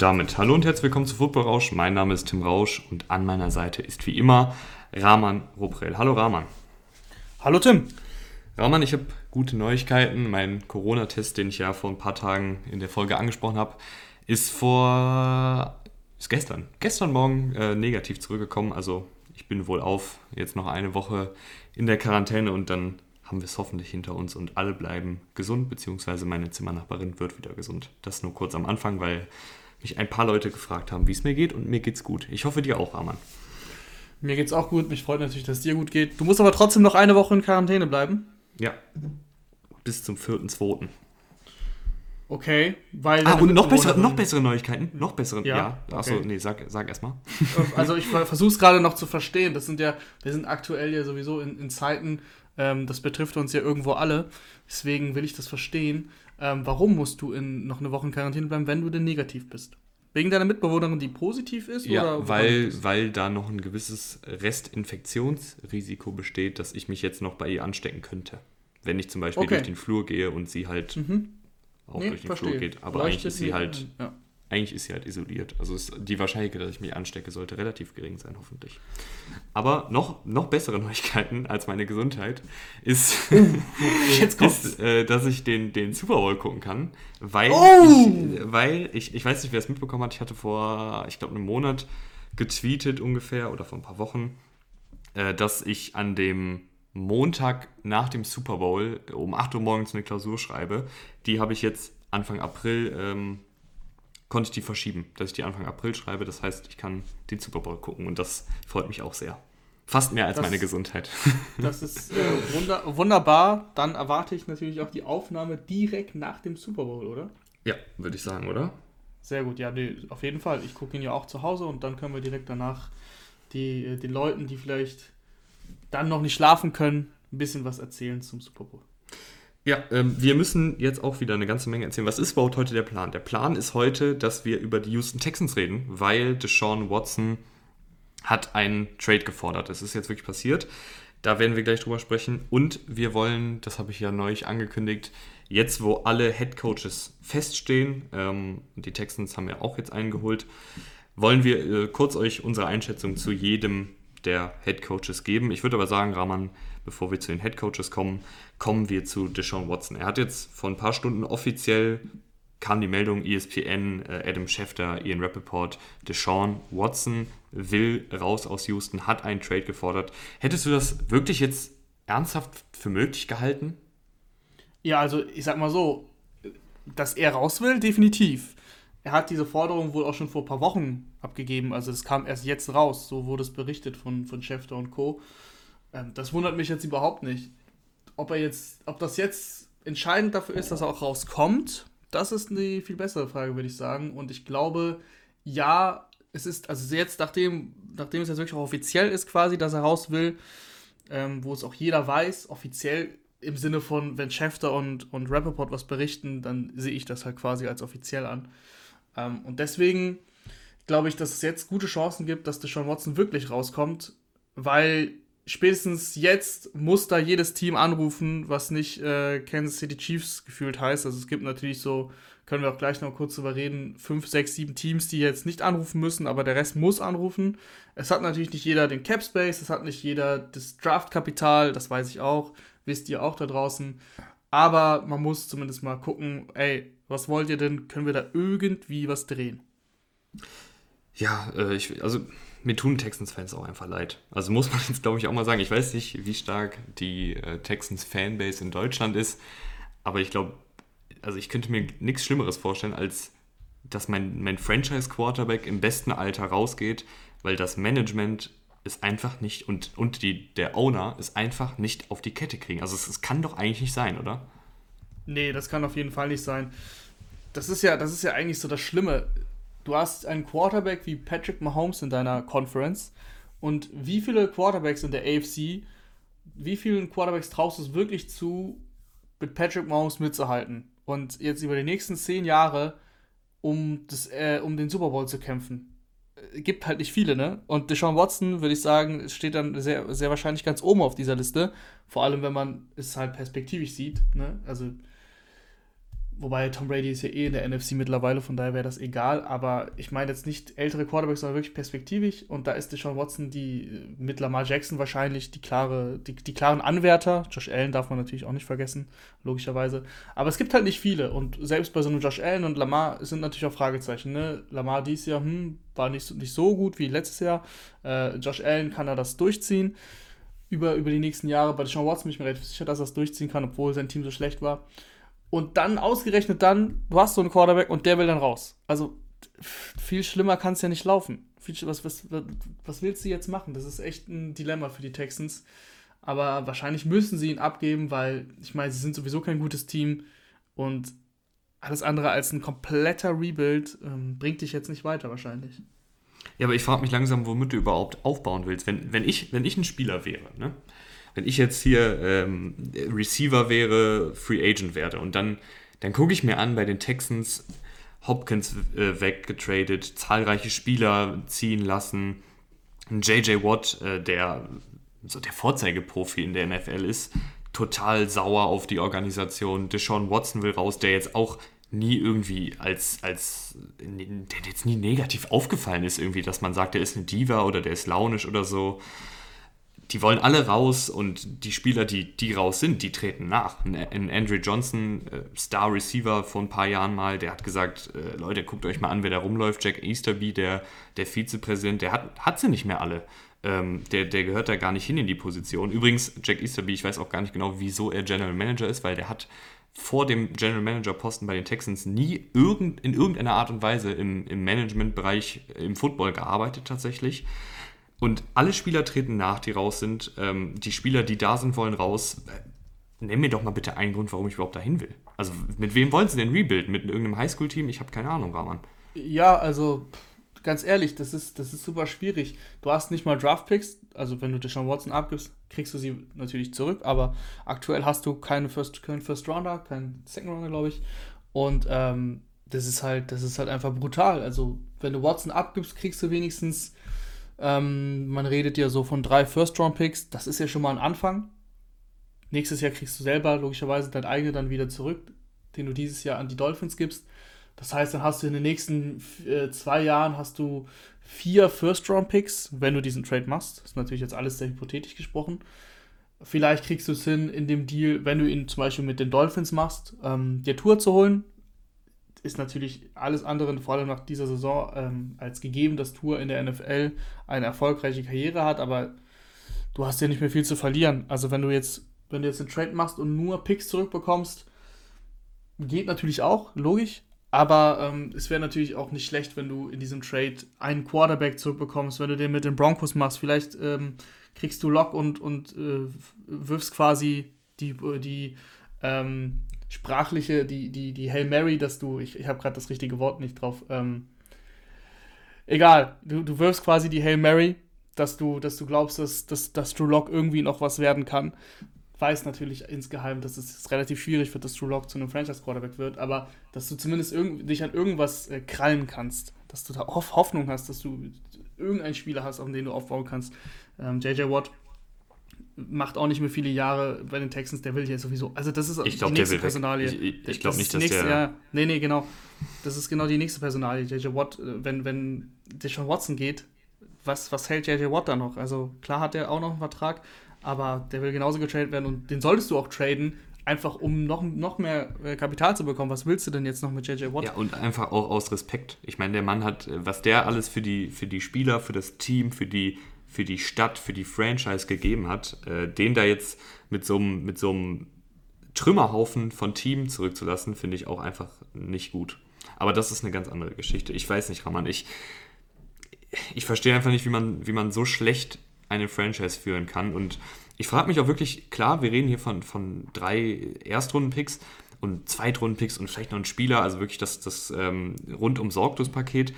Und damit hallo und herzlich willkommen zu Football Rausch. Mein Name ist Tim Rausch und an meiner Seite ist wie immer Rahman Ruprell. Hallo Rahman. Hallo Tim. Rahman, ich habe gute Neuigkeiten. Mein Corona-Test, den ich ja vor ein paar Tagen in der Folge angesprochen habe, ist vor ist gestern, gestern Morgen äh, negativ zurückgekommen. Also ich bin wohl auf, jetzt noch eine Woche in der Quarantäne und dann haben wir es hoffentlich hinter uns und alle bleiben gesund, beziehungsweise meine Zimmernachbarin wird wieder gesund. Das nur kurz am Anfang, weil mich ein paar Leute gefragt haben, wie es mir geht und mir geht's gut. Ich hoffe dir auch, Arman. Mir geht's auch gut. Mich freut natürlich, dass es dir gut geht. Du musst aber trotzdem noch eine Woche in Quarantäne bleiben. Ja. Bis zum 4.2. Okay, weil. Ah, und noch bessere, noch bessere Neuigkeiten. Noch bessere. Ja. ja. Achso, okay. nee, sag, sag erstmal. Also, ich versuche es gerade noch zu verstehen. Das sind ja, wir sind aktuell ja sowieso in, in Zeiten, ähm, das betrifft uns ja irgendwo alle. Deswegen will ich das verstehen. Ähm, warum musst du in noch eine Woche in Quarantäne bleiben, wenn du denn negativ bist? Wegen deiner Mitbewohnerin, die positiv ist? Ja, oder weil, weil da noch ein gewisses Restinfektionsrisiko besteht, dass ich mich jetzt noch bei ihr anstecken könnte. Wenn ich zum Beispiel okay. durch den Flur gehe und sie halt mhm. auch nee, durch den verstehe. Flur geht. Aber Leuchtet eigentlich ist sie halt ja eigentlich ist sie halt isoliert. Also ist die Wahrscheinlichkeit, dass ich mich anstecke, sollte relativ gering sein, hoffentlich. Aber noch, noch bessere Neuigkeiten als meine Gesundheit ist, ist äh, dass ich den, den Super Bowl gucken kann, weil, oh! ich, weil ich, ich weiß nicht, wer es mitbekommen hat, ich hatte vor, ich glaube, einem Monat getweetet ungefähr oder vor ein paar Wochen, äh, dass ich an dem Montag nach dem Super Bowl um 8 Uhr morgens eine Klausur schreibe. Die habe ich jetzt Anfang April ähm, konnte ich die verschieben, dass ich die Anfang April schreibe. Das heißt, ich kann den Super Bowl gucken und das freut mich auch sehr. Fast mehr als das, meine Gesundheit. Das ist äh, wunder, wunderbar. Dann erwarte ich natürlich auch die Aufnahme direkt nach dem Super Bowl, oder? Ja, würde ich sagen, oder? Sehr gut, ja, nee, auf jeden Fall. Ich gucke ihn ja auch zu Hause und dann können wir direkt danach die, äh, den Leuten, die vielleicht dann noch nicht schlafen können, ein bisschen was erzählen zum Super Bowl. Ja, ähm, wir müssen jetzt auch wieder eine ganze Menge erzählen. Was ist überhaupt heute der Plan? Der Plan ist heute, dass wir über die Houston Texans reden, weil Deshaun Watson hat einen Trade gefordert. Das ist jetzt wirklich passiert. Da werden wir gleich drüber sprechen. Und wir wollen, das habe ich ja neulich angekündigt, jetzt wo alle Head Coaches feststehen, ähm, die Texans haben ja auch jetzt einen geholt, wollen wir äh, kurz euch unsere Einschätzung zu jedem der Head Coaches geben. Ich würde aber sagen, Rahman, bevor wir zu den Head Coaches kommen, kommen wir zu Deshaun Watson. Er hat jetzt vor ein paar Stunden offiziell kam die Meldung ESPN, äh, Adam Schefter, Ian Rappaport, Deshaun Watson will raus aus Houston, hat einen Trade gefordert. Hättest du das wirklich jetzt ernsthaft für möglich gehalten? Ja, also ich sag mal so, dass er raus will, definitiv. Er hat diese Forderung wohl auch schon vor ein paar Wochen abgegeben, also es kam erst jetzt raus, so wurde es berichtet von, von Schefter und Co. Ähm, das wundert mich jetzt überhaupt nicht. Ob er jetzt, ob das jetzt entscheidend dafür ist, dass er auch rauskommt, das ist eine viel bessere Frage, würde ich sagen. Und ich glaube, ja, es ist, also jetzt, nachdem, nachdem es jetzt wirklich auch offiziell ist, quasi, dass er raus will, ähm, wo es auch jeder weiß, offiziell im Sinne von, wenn Schäfter und, und Rappaport was berichten, dann sehe ich das halt quasi als offiziell an. Ähm, und deswegen glaube ich, dass es jetzt gute Chancen gibt, dass Deshaun Watson wirklich rauskommt, weil spätestens jetzt muss da jedes Team anrufen, was nicht äh, Kansas City Chiefs gefühlt heißt. Also es gibt natürlich so, können wir auch gleich noch kurz drüber reden, fünf, sechs, sieben Teams, die jetzt nicht anrufen müssen, aber der Rest muss anrufen. Es hat natürlich nicht jeder den Cap Space, es hat nicht jeder das Draftkapital, das weiß ich auch, wisst ihr auch da draußen. Aber man muss zumindest mal gucken, ey, was wollt ihr denn? Können wir da irgendwie was drehen? Ja, äh, ich, also mir tun Texans-Fans auch einfach leid. Also muss man jetzt, glaube ich, auch mal sagen, ich weiß nicht, wie stark die äh, Texans-Fanbase in Deutschland ist, aber ich glaube, also ich könnte mir nichts Schlimmeres vorstellen, als dass mein, mein Franchise-Quarterback im besten Alter rausgeht, weil das Management ist einfach nicht und, und die, der Owner ist einfach nicht auf die Kette kriegen. Also es, es kann doch eigentlich nicht sein, oder? Nee, das kann auf jeden Fall nicht sein. Das ist ja, das ist ja eigentlich so das Schlimme du hast einen Quarterback wie Patrick Mahomes in deiner Conference und wie viele Quarterbacks in der AFC, wie vielen Quarterbacks traust du es wirklich zu, mit Patrick Mahomes mitzuhalten und jetzt über die nächsten zehn Jahre um, das, äh, um den Super Bowl zu kämpfen? Äh, gibt halt nicht viele, ne? Und Deshaun Watson, würde ich sagen, steht dann sehr, sehr wahrscheinlich ganz oben auf dieser Liste. Vor allem, wenn man es halt perspektivisch sieht, ne? Also Wobei Tom Brady ist ja eh in der NFC mittlerweile, von daher wäre das egal. Aber ich meine jetzt nicht ältere Quarterbacks, sondern wirklich perspektivisch. Und da ist Deshaun Watson die mit Lamar Jackson wahrscheinlich die, klare, die, die klaren Anwärter. Josh Allen darf man natürlich auch nicht vergessen, logischerweise. Aber es gibt halt nicht viele. Und selbst bei so einem Josh Allen und Lamar sind natürlich auch Fragezeichen. Ne? Lamar dieses Jahr hm, war nicht, nicht so gut wie letztes Jahr. Äh, Josh Allen kann er das durchziehen über, über die nächsten Jahre. Bei Deshaun Watson bin ich mir relativ sicher, dass er das durchziehen kann, obwohl sein Team so schlecht war. Und dann ausgerechnet dann, du hast so einen Quarterback und der will dann raus. Also viel schlimmer kann es ja nicht laufen. Was, was, was willst du jetzt machen? Das ist echt ein Dilemma für die Texans. Aber wahrscheinlich müssen sie ihn abgeben, weil ich meine, sie sind sowieso kein gutes Team und alles andere als ein kompletter Rebuild ähm, bringt dich jetzt nicht weiter wahrscheinlich. Ja, aber ich frage mich langsam, womit du überhaupt aufbauen willst. Wenn, wenn, ich, wenn ich ein Spieler wäre, ne? Wenn ich jetzt hier ähm, Receiver wäre, Free Agent werde. Und dann, dann gucke ich mir an bei den Texans, Hopkins äh, weggetradet, zahlreiche Spieler ziehen lassen, JJ Watt, äh, der so der Vorzeigeprofi in der NFL ist, total sauer auf die Organisation. Deshaun Watson will raus, der jetzt auch nie irgendwie als, als der jetzt nie negativ aufgefallen ist, irgendwie, dass man sagt, der ist eine Diva oder der ist launisch oder so die wollen alle raus und die Spieler, die, die raus sind, die treten nach. Ein Andrew Johnson, äh, Star Receiver vor ein paar Jahren mal, der hat gesagt, äh, Leute, guckt euch mal an, wer da rumläuft. Jack Easterby, der, der Vizepräsident, der hat, hat sie nicht mehr alle. Ähm, der, der gehört da gar nicht hin in die Position. Übrigens, Jack Easterby, ich weiß auch gar nicht genau, wieso er General Manager ist, weil der hat vor dem General Manager Posten bei den Texans nie irgend, in irgendeiner Art und Weise im, im Managementbereich im Football gearbeitet tatsächlich. Und alle Spieler treten nach, die raus sind. Ähm, die Spieler, die da sind, wollen raus. Nenn mir doch mal bitte einen Grund, warum ich überhaupt dahin will. Also mit wem wollen sie denn rebuilden? Mit irgendeinem Highschool-Team? Ich habe keine Ahnung, Rahman. Ja, also ganz ehrlich, das ist, das ist super schwierig. Du hast nicht mal Draft-Picks, also wenn du Deshaun Watson abgibst, kriegst du sie natürlich zurück, aber aktuell hast du keine First, keinen First Rounder, keinen Second Rounder, glaube ich. Und ähm, das ist halt, das ist halt einfach brutal. Also wenn du Watson abgibst, kriegst du wenigstens ähm, man redet ja so von drei First-Round-Picks. Das ist ja schon mal ein Anfang. Nächstes Jahr kriegst du selber logischerweise dein eigene dann wieder zurück, den du dieses Jahr an die Dolphins gibst. Das heißt, dann hast du in den nächsten äh, zwei Jahren hast du vier First-Round-Picks, wenn du diesen Trade machst. Das ist natürlich jetzt alles sehr hypothetisch gesprochen. Vielleicht kriegst du es hin, in dem Deal, wenn du ihn zum Beispiel mit den Dolphins machst, ähm, dir Tour zu holen, ist natürlich alles andere, vor allem nach dieser Saison, ähm, als gegeben, dass Tour in der NFL eine erfolgreiche Karriere hat, aber du hast ja nicht mehr viel zu verlieren. Also wenn du jetzt, wenn du jetzt einen Trade machst und nur Picks zurückbekommst, geht natürlich auch, logisch. Aber ähm, es wäre natürlich auch nicht schlecht, wenn du in diesem Trade einen Quarterback zurückbekommst, wenn du den mit den Broncos machst. Vielleicht ähm, kriegst du Lock und, und äh, wirfst quasi die, die ähm, sprachliche, die, die, die Hail Mary, dass du, ich, ich habe gerade das richtige Wort nicht drauf, ähm, egal, du, du wirfst quasi die Hail Mary, dass du, dass du glaubst, dass, dass, dass Drew Lock irgendwie noch was werden kann. Weiß natürlich insgeheim, dass es relativ schwierig wird, dass Drew Lock zu einem Franchise-Quarterback wird, aber dass du zumindest dich an irgendwas äh, krallen kannst, dass du da Hoffnung hast, dass du irgendeinen Spieler hast, auf den du aufbauen kannst. Ähm, JJ Watt macht auch nicht mehr viele Jahre bei den Texans, der will ja sowieso. Also das ist ich glaub, die nächste Personalie. Ich, ich, ich glaube nicht, dass nächste, der... Ja, nee, nee, genau. Das ist genau die nächste Personalie. JJ Watt, äh, wenn, wenn Deshaun Watson geht, was, was hält JJ Watt da noch? Also klar hat er auch noch einen Vertrag, aber der will genauso getradet werden und den solltest du auch traden, einfach um noch, noch mehr äh, Kapital zu bekommen. Was willst du denn jetzt noch mit JJ Watt? Ja, und einfach auch aus Respekt. Ich meine, der Mann hat, äh, was der alles für die, für die Spieler, für das Team, für die für die Stadt, für die Franchise gegeben hat, äh, den da jetzt mit so einem Trümmerhaufen von Team zurückzulassen, finde ich auch einfach nicht gut. Aber das ist eine ganz andere Geschichte. Ich weiß nicht, Raman, ich, ich verstehe einfach nicht, wie man, wie man so schlecht eine Franchise führen kann. Und ich frage mich auch wirklich, klar, wir reden hier von, von drei Erstrunden-Picks und Zweitrunden-Picks und vielleicht noch ein Spieler, also wirklich das, das ähm, rundum sorglos Paket.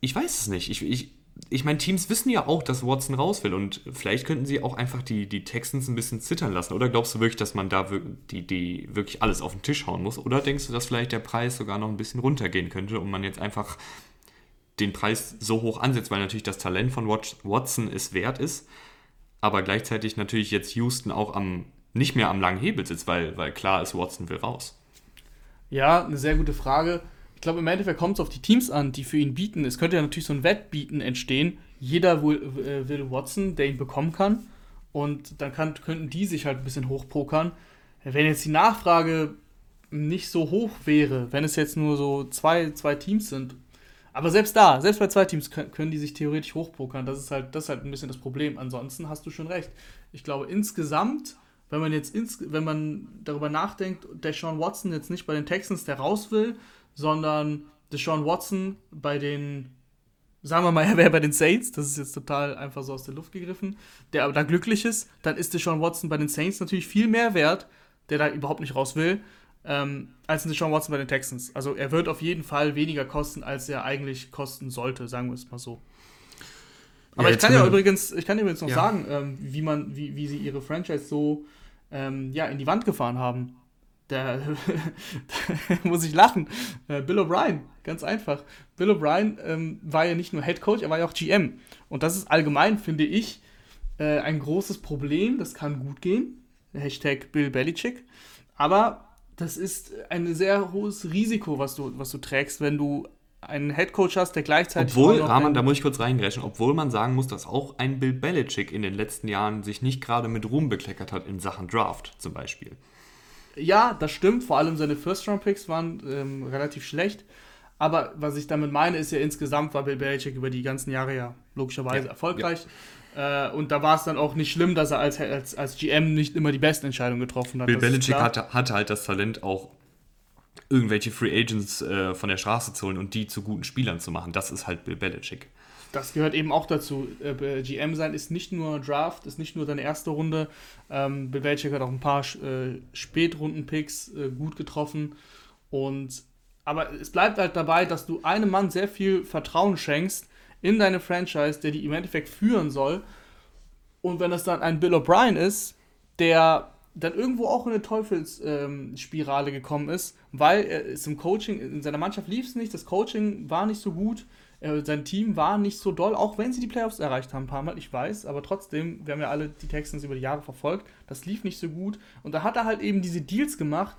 Ich weiß es nicht. Ich, ich, ich meine, Teams wissen ja auch, dass Watson raus will und vielleicht könnten sie auch einfach die, die Texans ein bisschen zittern lassen. Oder glaubst du wirklich, dass man da die, die wirklich alles auf den Tisch hauen muss? Oder denkst du, dass vielleicht der Preis sogar noch ein bisschen runtergehen könnte und man jetzt einfach den Preis so hoch ansetzt, weil natürlich das Talent von Watson es wert ist, aber gleichzeitig natürlich jetzt Houston auch am nicht mehr am langen Hebel sitzt, weil, weil klar ist, Watson will raus. Ja, eine sehr gute Frage. Ich glaube, im Endeffekt kommt es auf die Teams an, die für ihn bieten. Es könnte ja natürlich so ein Wettbieten entstehen. Jeder will, äh, will Watson, der ihn bekommen kann. Und dann kann, könnten die sich halt ein bisschen hochpokern. Wenn jetzt die Nachfrage nicht so hoch wäre, wenn es jetzt nur so zwei, zwei Teams sind. Aber selbst da, selbst bei zwei Teams können, können die sich theoretisch hochpokern. Das ist halt, das ist halt ein bisschen das Problem. Ansonsten hast du schon recht. Ich glaube, insgesamt, wenn man jetzt ins, wenn man darüber nachdenkt, der Sean Watson jetzt nicht bei den Texans, der raus will, sondern Deshaun Watson bei den, sagen wir mal, er wäre bei den Saints, das ist jetzt total einfach so aus der Luft gegriffen, der aber da glücklich ist, dann ist Deshaun Watson bei den Saints natürlich viel mehr wert, der da überhaupt nicht raus will, ähm, als ein Deshaun Watson bei den Texans. Also er wird auf jeden Fall weniger kosten, als er eigentlich kosten sollte, sagen wir es mal so. Aber ja, ich kann ja übrigens, ich kann übrigens noch ja. sagen, ähm, wie man, wie, wie sie ihre Franchise so ähm, ja, in die Wand gefahren haben. Da muss ich lachen. Äh, Bill O'Brien, ganz einfach. Bill O'Brien ähm, war ja nicht nur Head Coach, er war ja auch GM. Und das ist allgemein, finde ich, äh, ein großes Problem. Das kann gut gehen. Hashtag Bill Belichick. Aber das ist ein sehr hohes Risiko, was du, was du trägst, wenn du einen Head Coach hast, der gleichzeitig. Obwohl, Rahman, da muss ich kurz reingrätschen, obwohl man sagen muss, dass auch ein Bill Belichick in den letzten Jahren sich nicht gerade mit Ruhm bekleckert hat in Sachen Draft zum Beispiel. Ja, das stimmt. Vor allem seine First-Round-Picks waren ähm, relativ schlecht. Aber was ich damit meine, ist ja insgesamt war Bill Belichick über die ganzen Jahre ja logischerweise ja. erfolgreich. Ja. Äh, und da war es dann auch nicht schlimm, dass er als, als, als GM nicht immer die besten Entscheidungen getroffen hat. Bill Belichick hatte, hatte halt das Talent, auch irgendwelche Free Agents äh, von der Straße zu holen und die zu guten Spielern zu machen. Das ist halt Bill Belichick das gehört eben auch dazu. Äh, GM sein ist nicht nur Draft, ist nicht nur deine erste Runde. Ähm, Bill Belichick hat auch ein paar äh, Spätrunden-Picks äh, gut getroffen. Und, aber es bleibt halt dabei, dass du einem Mann sehr viel Vertrauen schenkst in deine Franchise, der die im Endeffekt führen soll. Und wenn das dann ein Bill O'Brien ist, der dann irgendwo auch in eine Teufelsspirale ähm, gekommen ist, weil er ist im Coaching, in seiner Mannschaft lief es nicht, das Coaching war nicht so gut äh, sein Team war nicht so doll, auch wenn sie die Playoffs erreicht haben, ein paar Mal, ich weiß, aber trotzdem, wir haben ja alle die Texans über die Jahre verfolgt, das lief nicht so gut. Und da hat er halt eben diese Deals gemacht,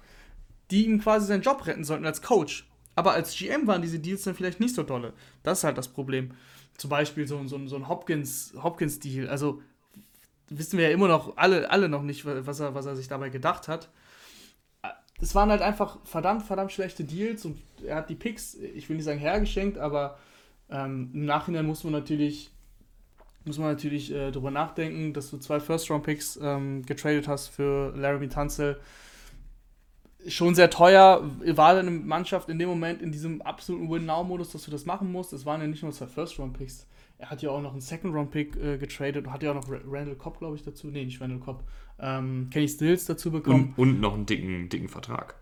die ihm quasi seinen Job retten sollten als Coach. Aber als GM waren diese Deals dann vielleicht nicht so dolle. Das ist halt das Problem. Zum Beispiel so, so, so ein Hopkins-Deal. Hopkins also wissen wir ja immer noch, alle, alle noch nicht, was er, was er sich dabei gedacht hat. Es waren halt einfach verdammt, verdammt schlechte Deals und er hat die Picks, ich will nicht sagen hergeschenkt, aber ähm, Im Nachhinein muss man natürlich, muss man natürlich äh, darüber nachdenken, dass du zwei First-Round-Picks ähm, getradet hast für Laramie Tunzel. Schon sehr teuer war deine Mannschaft in dem Moment in diesem absoluten Win-Now-Modus, dass du das machen musst. Es waren ja nicht nur zwei First-Round-Picks. Er hat ja auch noch einen Second-Round-Pick äh, getradet und hat ja auch noch Randall Cobb, glaube ich, dazu. Nee, nicht Randall Cobb. Ähm, Kenny Stills dazu bekommen. Und, und noch einen dicken, dicken Vertrag.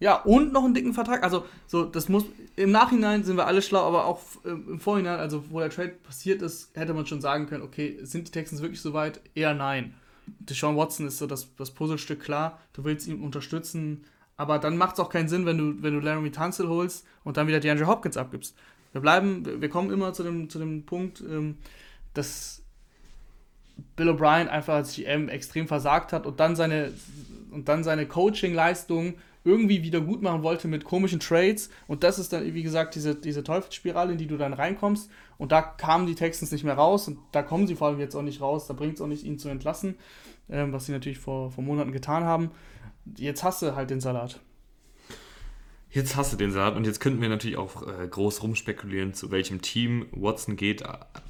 Ja, und noch einen dicken Vertrag. Also, so, das muss. Im Nachhinein sind wir alle schlau, aber auch im Vorhinein, also wo der Trade passiert ist, hätte man schon sagen können, okay, sind die Texans wirklich so weit? Eher nein. Deshaun Watson ist so das, das Puzzlestück klar, du willst ihn unterstützen, aber dann macht es auch keinen Sinn, wenn du, wenn du Laramie Tunsil holst und dann wieder DeAndre Hopkins abgibst. Wir bleiben, wir kommen immer zu dem, zu dem Punkt, ähm, dass Bill O'Brien einfach als GM extrem versagt hat und dann seine, und dann seine Coaching-Leistung irgendwie wieder gut machen wollte mit komischen Trades. Und das ist dann, wie gesagt, diese, diese Teufelsspirale, in die du dann reinkommst. Und da kamen die Texans nicht mehr raus und da kommen sie vor allem jetzt auch nicht raus. Da bringt es auch nicht, ihn zu entlassen, ähm, was sie natürlich vor, vor Monaten getan haben. Jetzt hast du halt den Salat. Jetzt hast du den Salat und jetzt könnten wir natürlich auch äh, groß rumspekulieren, zu welchem Team Watson geht.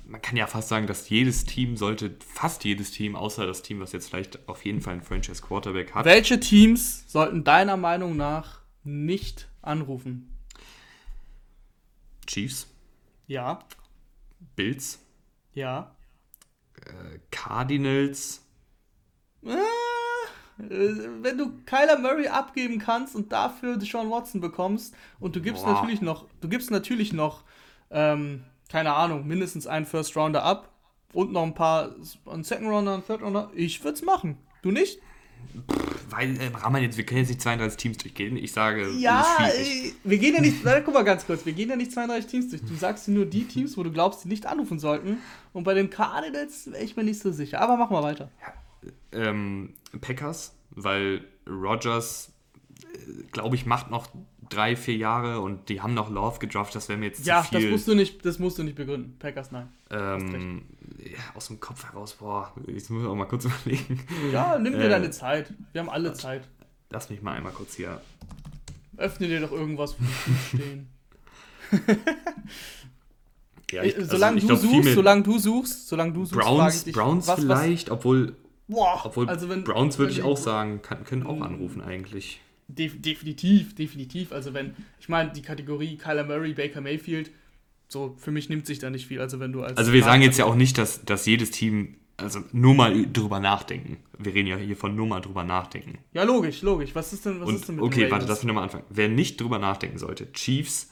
Man kann ja fast sagen, dass jedes Team sollte, fast jedes Team, außer das Team, was jetzt vielleicht auf jeden Fall einen Franchise Quarterback hat. Welche Teams sollten deiner Meinung nach nicht anrufen? Chiefs. Ja. Bills. Ja. Äh, Cardinals. Äh wenn du Kyler Murray abgeben kannst und dafür Deshaun Watson bekommst und du gibst Boah. natürlich noch, du gibst natürlich noch, ähm, keine Ahnung, mindestens einen First Rounder ab und noch ein paar, einen Second Rounder, einen Third Rounder, ich würde es machen. Du nicht? Weil, äh, Rahman, jetzt, wir können jetzt nicht 32 Teams durchgehen. Ich sage, ja, äh, wir gehen ja nicht, guck mal ganz kurz, wir gehen ja nicht 32 Teams durch. Du sagst nur die Teams, wo du glaubst, die nicht anrufen sollten. Und bei den Cardinals wäre ich mir nicht so sicher. Aber machen wir weiter. Ja ähm, Packers, weil Rogers glaube ich, macht noch drei, vier Jahre und die haben noch Love gedraftet, das wäre mir jetzt ja, zu viel. Ja, das musst du nicht, das musst du nicht begründen. Packers, nein. Ähm, ja, aus dem Kopf heraus, boah, ich muss auch mal kurz überlegen. Ja, nimm dir äh, deine Zeit. Wir haben alle Zeit. Lass mich mal einmal kurz hier. Öffne dir doch irgendwas, wo stehen. ja, ich, also solange, du suchst, solange du suchst, solange du suchst, Browns, dich, Browns was, vielleicht, was, obwohl, boah, obwohl also wenn, Browns würde ich auch sagen, kann, können auch anrufen eigentlich. Def, definitiv, definitiv. Also wenn, ich meine, die Kategorie Kyler Murray, Baker Mayfield, so für mich nimmt sich da nicht viel. Also wenn du als Also wir sagen jetzt ja auch nicht, dass, dass jedes Team also nur mal drüber nachdenken. Wir reden ja hier von nur mal drüber nachdenken. Ja, logisch, logisch. Was ist denn, was Und, ist denn mit Okay, warte, lass mich nochmal anfangen. Wer nicht drüber nachdenken sollte, Chiefs,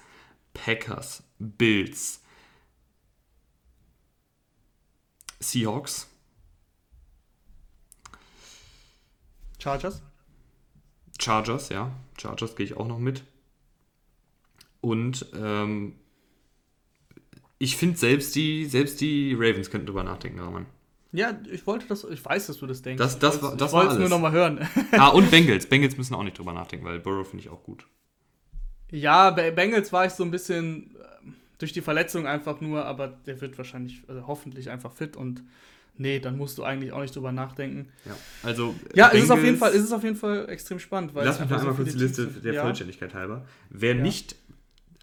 Packers, Bills, Seahawks, Chargers? Chargers, ja. Chargers gehe ich auch noch mit. Und ähm, ich finde selbst die, selbst die Ravens könnten drüber nachdenken, Rahman. Ja, ich wollte das, ich weiß, dass du das denkst. Das, das, ich war, das ich wollte es nur nochmal hören. ah, und Bengals. Bengals müssen auch nicht drüber nachdenken, weil Burrow finde ich auch gut. Ja, bei Bengals war ich so ein bisschen äh, durch die Verletzung einfach nur, aber der wird wahrscheinlich, also hoffentlich einfach fit und nee, dann musst du eigentlich auch nicht drüber nachdenken. Ja, also. Ja, Bengals, es ist auf jeden Fall, es ist auf jeden Fall extrem spannend. Weil lass mich noch einmal kurz die Liste der ja. Vollständigkeit halber. Wer ja. nicht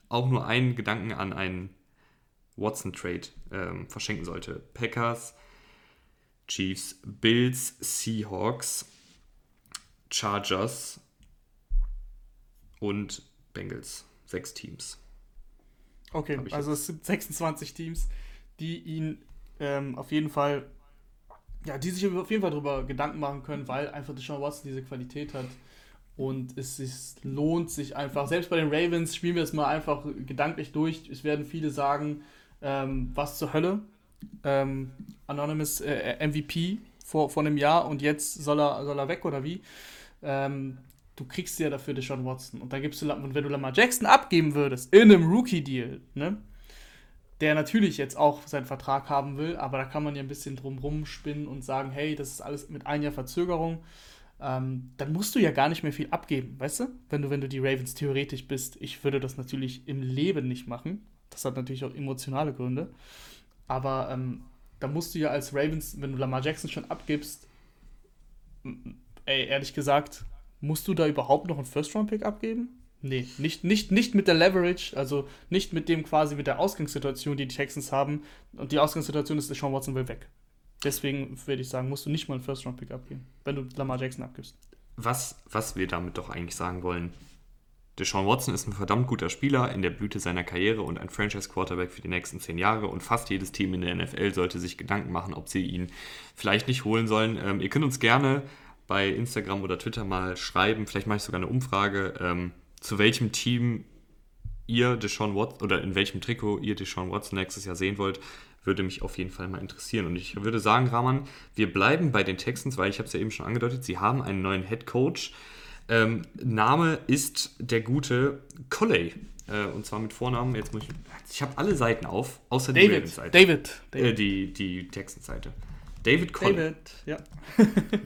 auch nur einen Gedanken an einen Watson-Trade ähm, verschenken sollte. Packers, Chiefs, Bills, Seahawks, Chargers und Bengals. Sechs Teams. Okay, also es sind 26 Teams, die ihn ähm, auf jeden Fall, ja, die sich auf jeden Fall darüber Gedanken machen können, weil einfach Deshaun Watson diese Qualität hat. Und es ist, lohnt sich einfach, selbst bei den Ravens spielen wir es mal einfach gedanklich durch. Es werden viele sagen, ähm, was zur Hölle. Ähm, Anonymous äh, MVP vor, vor einem Jahr und jetzt soll er, soll er weg oder wie? Ähm, du kriegst ja dafür Deshaun Watson. Und da gibst du, und wenn du Lamar Jackson abgeben würdest in einem Rookie-Deal, ne? Der natürlich jetzt auch seinen Vertrag haben will, aber da kann man ja ein bisschen drum spinnen und sagen, hey, das ist alles mit ein Jahr Verzögerung. Ähm, dann musst du ja gar nicht mehr viel abgeben, weißt du? Wenn du, wenn du die Ravens theoretisch bist. Ich würde das natürlich im Leben nicht machen. Das hat natürlich auch emotionale Gründe. Aber ähm, da musst du ja als Ravens, wenn du Lamar Jackson schon abgibst, ey, ehrlich gesagt, musst du da überhaupt noch einen First-Round-Pick abgeben? Nee, nicht, nicht, nicht mit der Leverage, also nicht mit dem quasi mit der Ausgangssituation, die die Texans haben. Und die Ausgangssituation ist, Sean Watson will weg. Deswegen würde ich sagen, musst du nicht mal einen First-Round-Pick abgeben, wenn du Lamar Jackson abgibst. Was, was wir damit doch eigentlich sagen wollen, Deshaun Watson ist ein verdammt guter Spieler in der Blüte seiner Karriere und ein Franchise-Quarterback für die nächsten zehn Jahre. Und fast jedes Team in der NFL sollte sich Gedanken machen, ob sie ihn vielleicht nicht holen sollen. Ähm, ihr könnt uns gerne bei Instagram oder Twitter mal schreiben. Vielleicht mache ich sogar eine Umfrage, ähm, zu welchem Team ihr Deshaun Watson oder in welchem Trikot ihr Deshaun Watson nächstes Jahr sehen wollt. Würde mich auf jeden Fall mal interessieren. Und ich würde sagen, Rahman, wir bleiben bei den Texans, weil ich habe es ja eben schon angedeutet, sie haben einen neuen Head Coach. Ähm, Name ist der gute Colley. Äh, und zwar mit Vornamen, jetzt muss ich. Ich habe alle Seiten auf, außer die Ravens-Seite. David. David. Äh, die die Texans-Seite. David Colley. David, ja.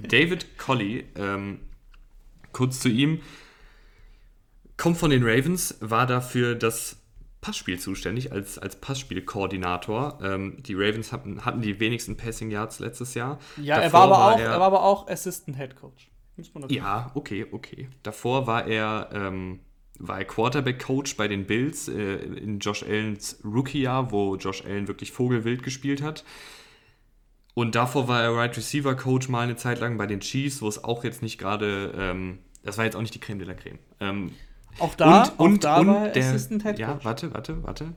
David Colley, ähm, kurz zu ihm, kommt von den Ravens, war dafür das Passspiel zuständig, als, als Passspielkoordinator. Ähm, die Ravens hatten, hatten die wenigsten Passing Yards letztes Jahr. Ja, er war, aber war auch, er, er war aber auch Assistant Head Coach. Ja, okay, okay. Davor war er, ähm, war er Quarterback-Coach bei den Bills äh, in Josh Allens Rookie-Jahr, wo Josh Allen wirklich Vogelwild gespielt hat. Und davor war er Wide right Receiver Coach mal eine Zeit lang bei den Chiefs, wo es auch jetzt nicht gerade, ähm, das war jetzt auch nicht die Creme de la Creme. Auch da, und, und, da und war der, Assistant Head Coach. Ja, warte, warte, warte.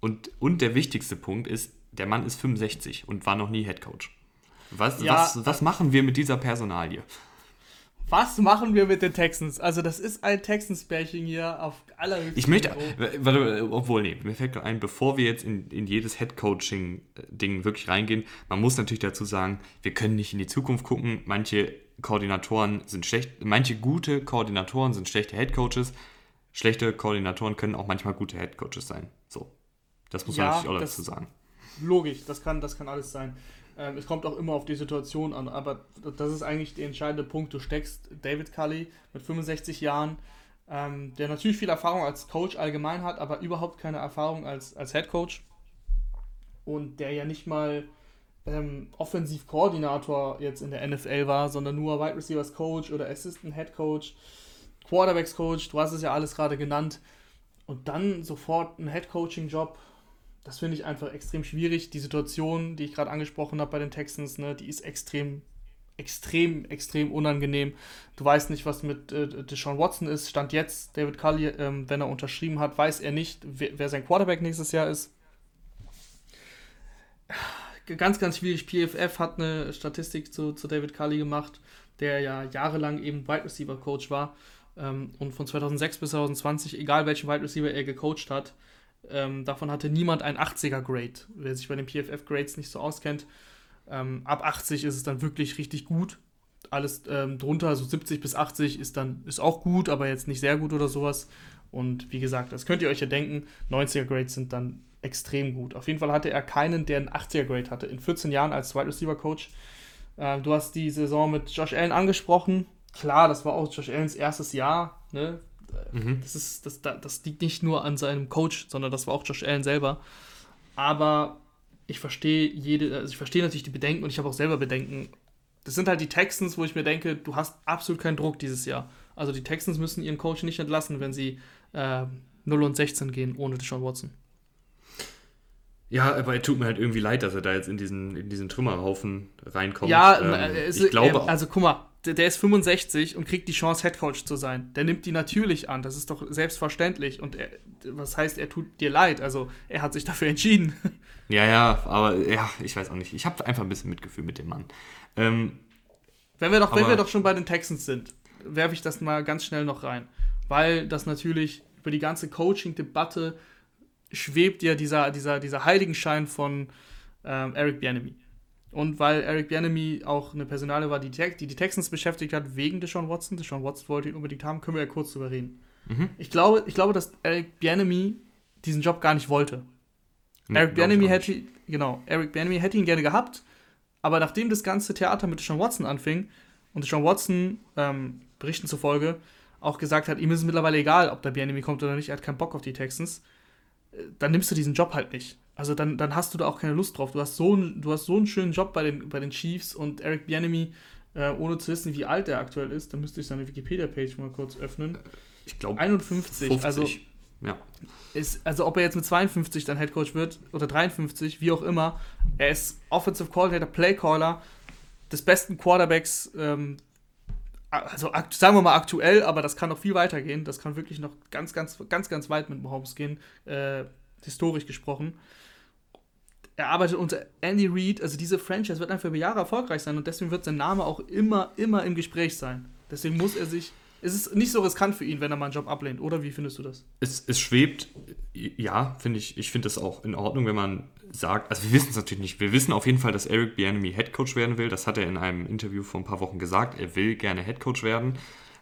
Und, und der wichtigste Punkt ist, der Mann ist 65 und war noch nie Head Coach. Was, ja, was, was machen wir mit dieser Personalie? Was machen wir mit den Texans? Also, das ist ein Texans-Bärchen hier auf allerhöchstem Ich möchte, warte, obwohl, nee, mir fällt ein, bevor wir jetzt in, in jedes Head-Coaching-Ding wirklich reingehen, man muss natürlich dazu sagen, wir können nicht in die Zukunft gucken. Manche Koordinatoren sind schlecht, manche gute Koordinatoren sind schlechte Head-Coaches. Schlechte Koordinatoren können auch manchmal gute Head-Coaches sein. So. Das muss ja, man natürlich auch dazu sagen. Logisch, das kann, das kann alles sein. Ähm, es kommt auch immer auf die Situation an, aber das ist eigentlich der entscheidende Punkt. Du steckst David Cully mit 65 Jahren ähm, der natürlich viel Erfahrung als Coach allgemein hat, aber überhaupt keine Erfahrung als, als Head Coach. Und der ja nicht mal ähm, Offensivkoordinator jetzt in der NFL war, sondern nur Wide Receivers Coach oder Assistant Head Coach, Quarterbacks Coach, du hast es ja alles gerade genannt. Und dann sofort ein Head Coaching Job, das finde ich einfach extrem schwierig. Die Situation, die ich gerade angesprochen habe bei den Texans, ne, die ist extrem, extrem, extrem unangenehm. Du weißt nicht, was mit äh, Deshaun Watson ist. Stand jetzt, David Cully, ähm, wenn er unterschrieben hat, weiß er nicht, wer, wer sein Quarterback nächstes Jahr ist ganz, ganz schwierig. PFF hat eine Statistik zu, zu David Cully gemacht, der ja jahrelang eben Wide Receiver Coach war und von 2006 bis 2020, egal welchen Wide Receiver er gecoacht hat, ähm, davon hatte niemand ein 80er Grade. Wer sich bei den PFF Grades nicht so auskennt, ähm, ab 80 ist es dann wirklich richtig gut. Alles ähm, drunter, so 70 bis 80 ist dann ist auch gut, aber jetzt nicht sehr gut oder sowas. Und wie gesagt, das könnt ihr euch ja denken, 90er Grades sind dann extrem gut. Auf jeden Fall hatte er keinen, der einen 80er Grade hatte. In 14 Jahren als Wide Receiver Coach. Äh, du hast die Saison mit Josh Allen angesprochen. Klar, das war auch Josh Allens erstes Jahr. Ne? Mhm. Das, ist, das, das liegt nicht nur an seinem Coach, sondern das war auch Josh Allen selber. Aber ich verstehe jede, also ich verstehe natürlich die Bedenken und ich habe auch selber Bedenken. Das sind halt die Texans, wo ich mir denke, du hast absolut keinen Druck dieses Jahr. Also die Texans müssen ihren Coach nicht entlassen, wenn sie äh, 0 und 16 gehen ohne Deshaun Watson. Ja, aber er tut mir halt irgendwie leid, dass er da jetzt in diesen, in diesen Trümmerhaufen reinkommt. Ja, ähm, es, ich glaube. Äh, also guck mal, der, der, ist 65 und kriegt die Chance, Headcoach zu sein. Der nimmt die natürlich an. Das ist doch selbstverständlich. Und er, was heißt, er tut dir leid? Also er hat sich dafür entschieden. Ja, ja, aber ja, ich weiß auch nicht. Ich habe einfach ein bisschen Mitgefühl mit dem Mann. Ähm, wenn, wir doch, wenn wir doch schon bei den Texans sind, werfe ich das mal ganz schnell noch rein. Weil das natürlich über die ganze Coaching-Debatte schwebt ja dieser, dieser, dieser Heiligenschein von ähm, Eric Bienemy. Und weil Eric Bienemy auch eine Personale war, die, die die Texans beschäftigt hat, wegen Deshaun Watson, Deshaun Watson wollte ihn unbedingt haben, können wir ja kurz drüber reden. Mhm. Ich, glaube, ich glaube, dass Eric Bienemy diesen Job gar nicht wollte. Nee, Eric Bienemy hätte, genau, Eric hätte ihn gerne gehabt, aber nachdem das ganze Theater mit Deshaun Watson anfing und Deshaun Watson, ähm, Berichten zufolge, auch gesagt hat, ihm ist es mittlerweile egal, ob der Bienemy kommt oder nicht, er hat keinen Bock auf die Texans, dann nimmst du diesen Job halt nicht. Also dann, dann hast du da auch keine Lust drauf. Du hast so, du hast so einen schönen Job bei den, bei den Chiefs und Eric Bienemy, äh, ohne zu wissen, wie alt er aktuell ist, da müsste ich seine Wikipedia-Page mal kurz öffnen. Ich glaube 51. 50. Also, ja. Ist, also ob er jetzt mit 52 dann Headcoach wird oder 53, wie auch immer, er ist Offensive Coordinator, Playcaller des besten Quarterbacks ähm, also sagen wir mal aktuell, aber das kann noch viel weiter gehen. Das kann wirklich noch ganz, ganz, ganz, ganz weit mit Mahomes gehen, äh, historisch gesprochen. Er arbeitet unter Andy Reid, also diese Franchise wird einfach über Jahre erfolgreich sein und deswegen wird sein Name auch immer, immer im Gespräch sein. Deswegen muss er sich. Es ist nicht so riskant für ihn, wenn er mal einen Job ablehnt, oder wie findest du das? Es, es schwebt, ja, finde ich, ich finde es auch in Ordnung, wenn man sagt, also wir wissen es natürlich nicht. Wir wissen auf jeden Fall, dass Eric Bieniemy Headcoach werden will. Das hat er in einem Interview vor ein paar Wochen gesagt. Er will gerne Headcoach werden.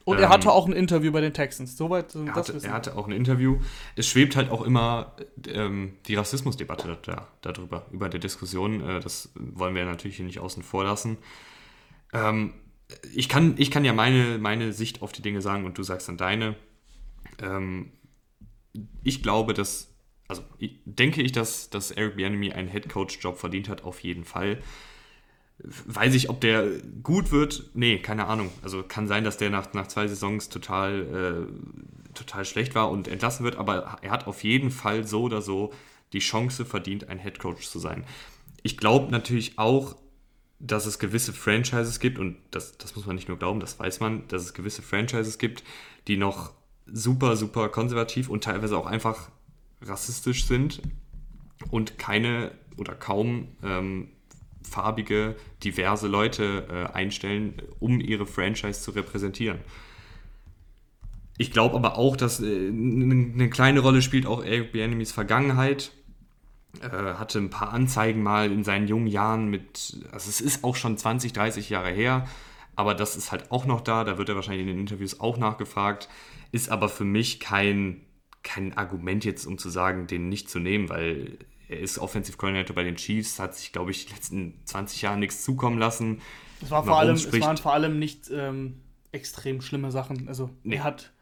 Und ähm, er hatte auch ein Interview bei den Texans. Soweit er hatte, er hatte auch ein Interview. Es schwebt halt auch immer ähm, die Rassismusdebatte da, darüber, über die Diskussion. Äh, das wollen wir natürlich hier nicht außen vor lassen. Ähm, ich, kann, ich kann ja meine, meine Sicht auf die Dinge sagen und du sagst dann deine. Ähm, ich glaube, dass also denke ich, dass, dass Eric Bieniemy einen Headcoach-Job verdient hat, auf jeden Fall. Weiß ich, ob der gut wird? Nee, keine Ahnung. Also kann sein, dass der nach, nach zwei Saisons total, äh, total schlecht war und entlassen wird, aber er hat auf jeden Fall so oder so die Chance verdient, ein Headcoach zu sein. Ich glaube natürlich auch, dass es gewisse Franchises gibt, und das, das muss man nicht nur glauben, das weiß man, dass es gewisse Franchises gibt, die noch super, super konservativ und teilweise auch einfach rassistisch sind und keine oder kaum ähm, farbige, diverse Leute äh, einstellen, um ihre Franchise zu repräsentieren. Ich glaube aber auch, dass äh, eine kleine Rolle spielt auch Bieniemys Vergangenheit. Äh, hatte ein paar Anzeigen mal in seinen jungen Jahren mit, also es ist auch schon 20, 30 Jahre her, aber das ist halt auch noch da, da wird er wahrscheinlich in den Interviews auch nachgefragt, ist aber für mich kein kein Argument jetzt, um zu sagen, den nicht zu nehmen, weil er ist Offensive Coordinator bei den Chiefs, hat sich, glaube ich, die letzten 20 Jahre nichts zukommen lassen. Es, war vor allem, es waren vor allem nicht ähm, extrem schlimme Sachen. Also nee. er hat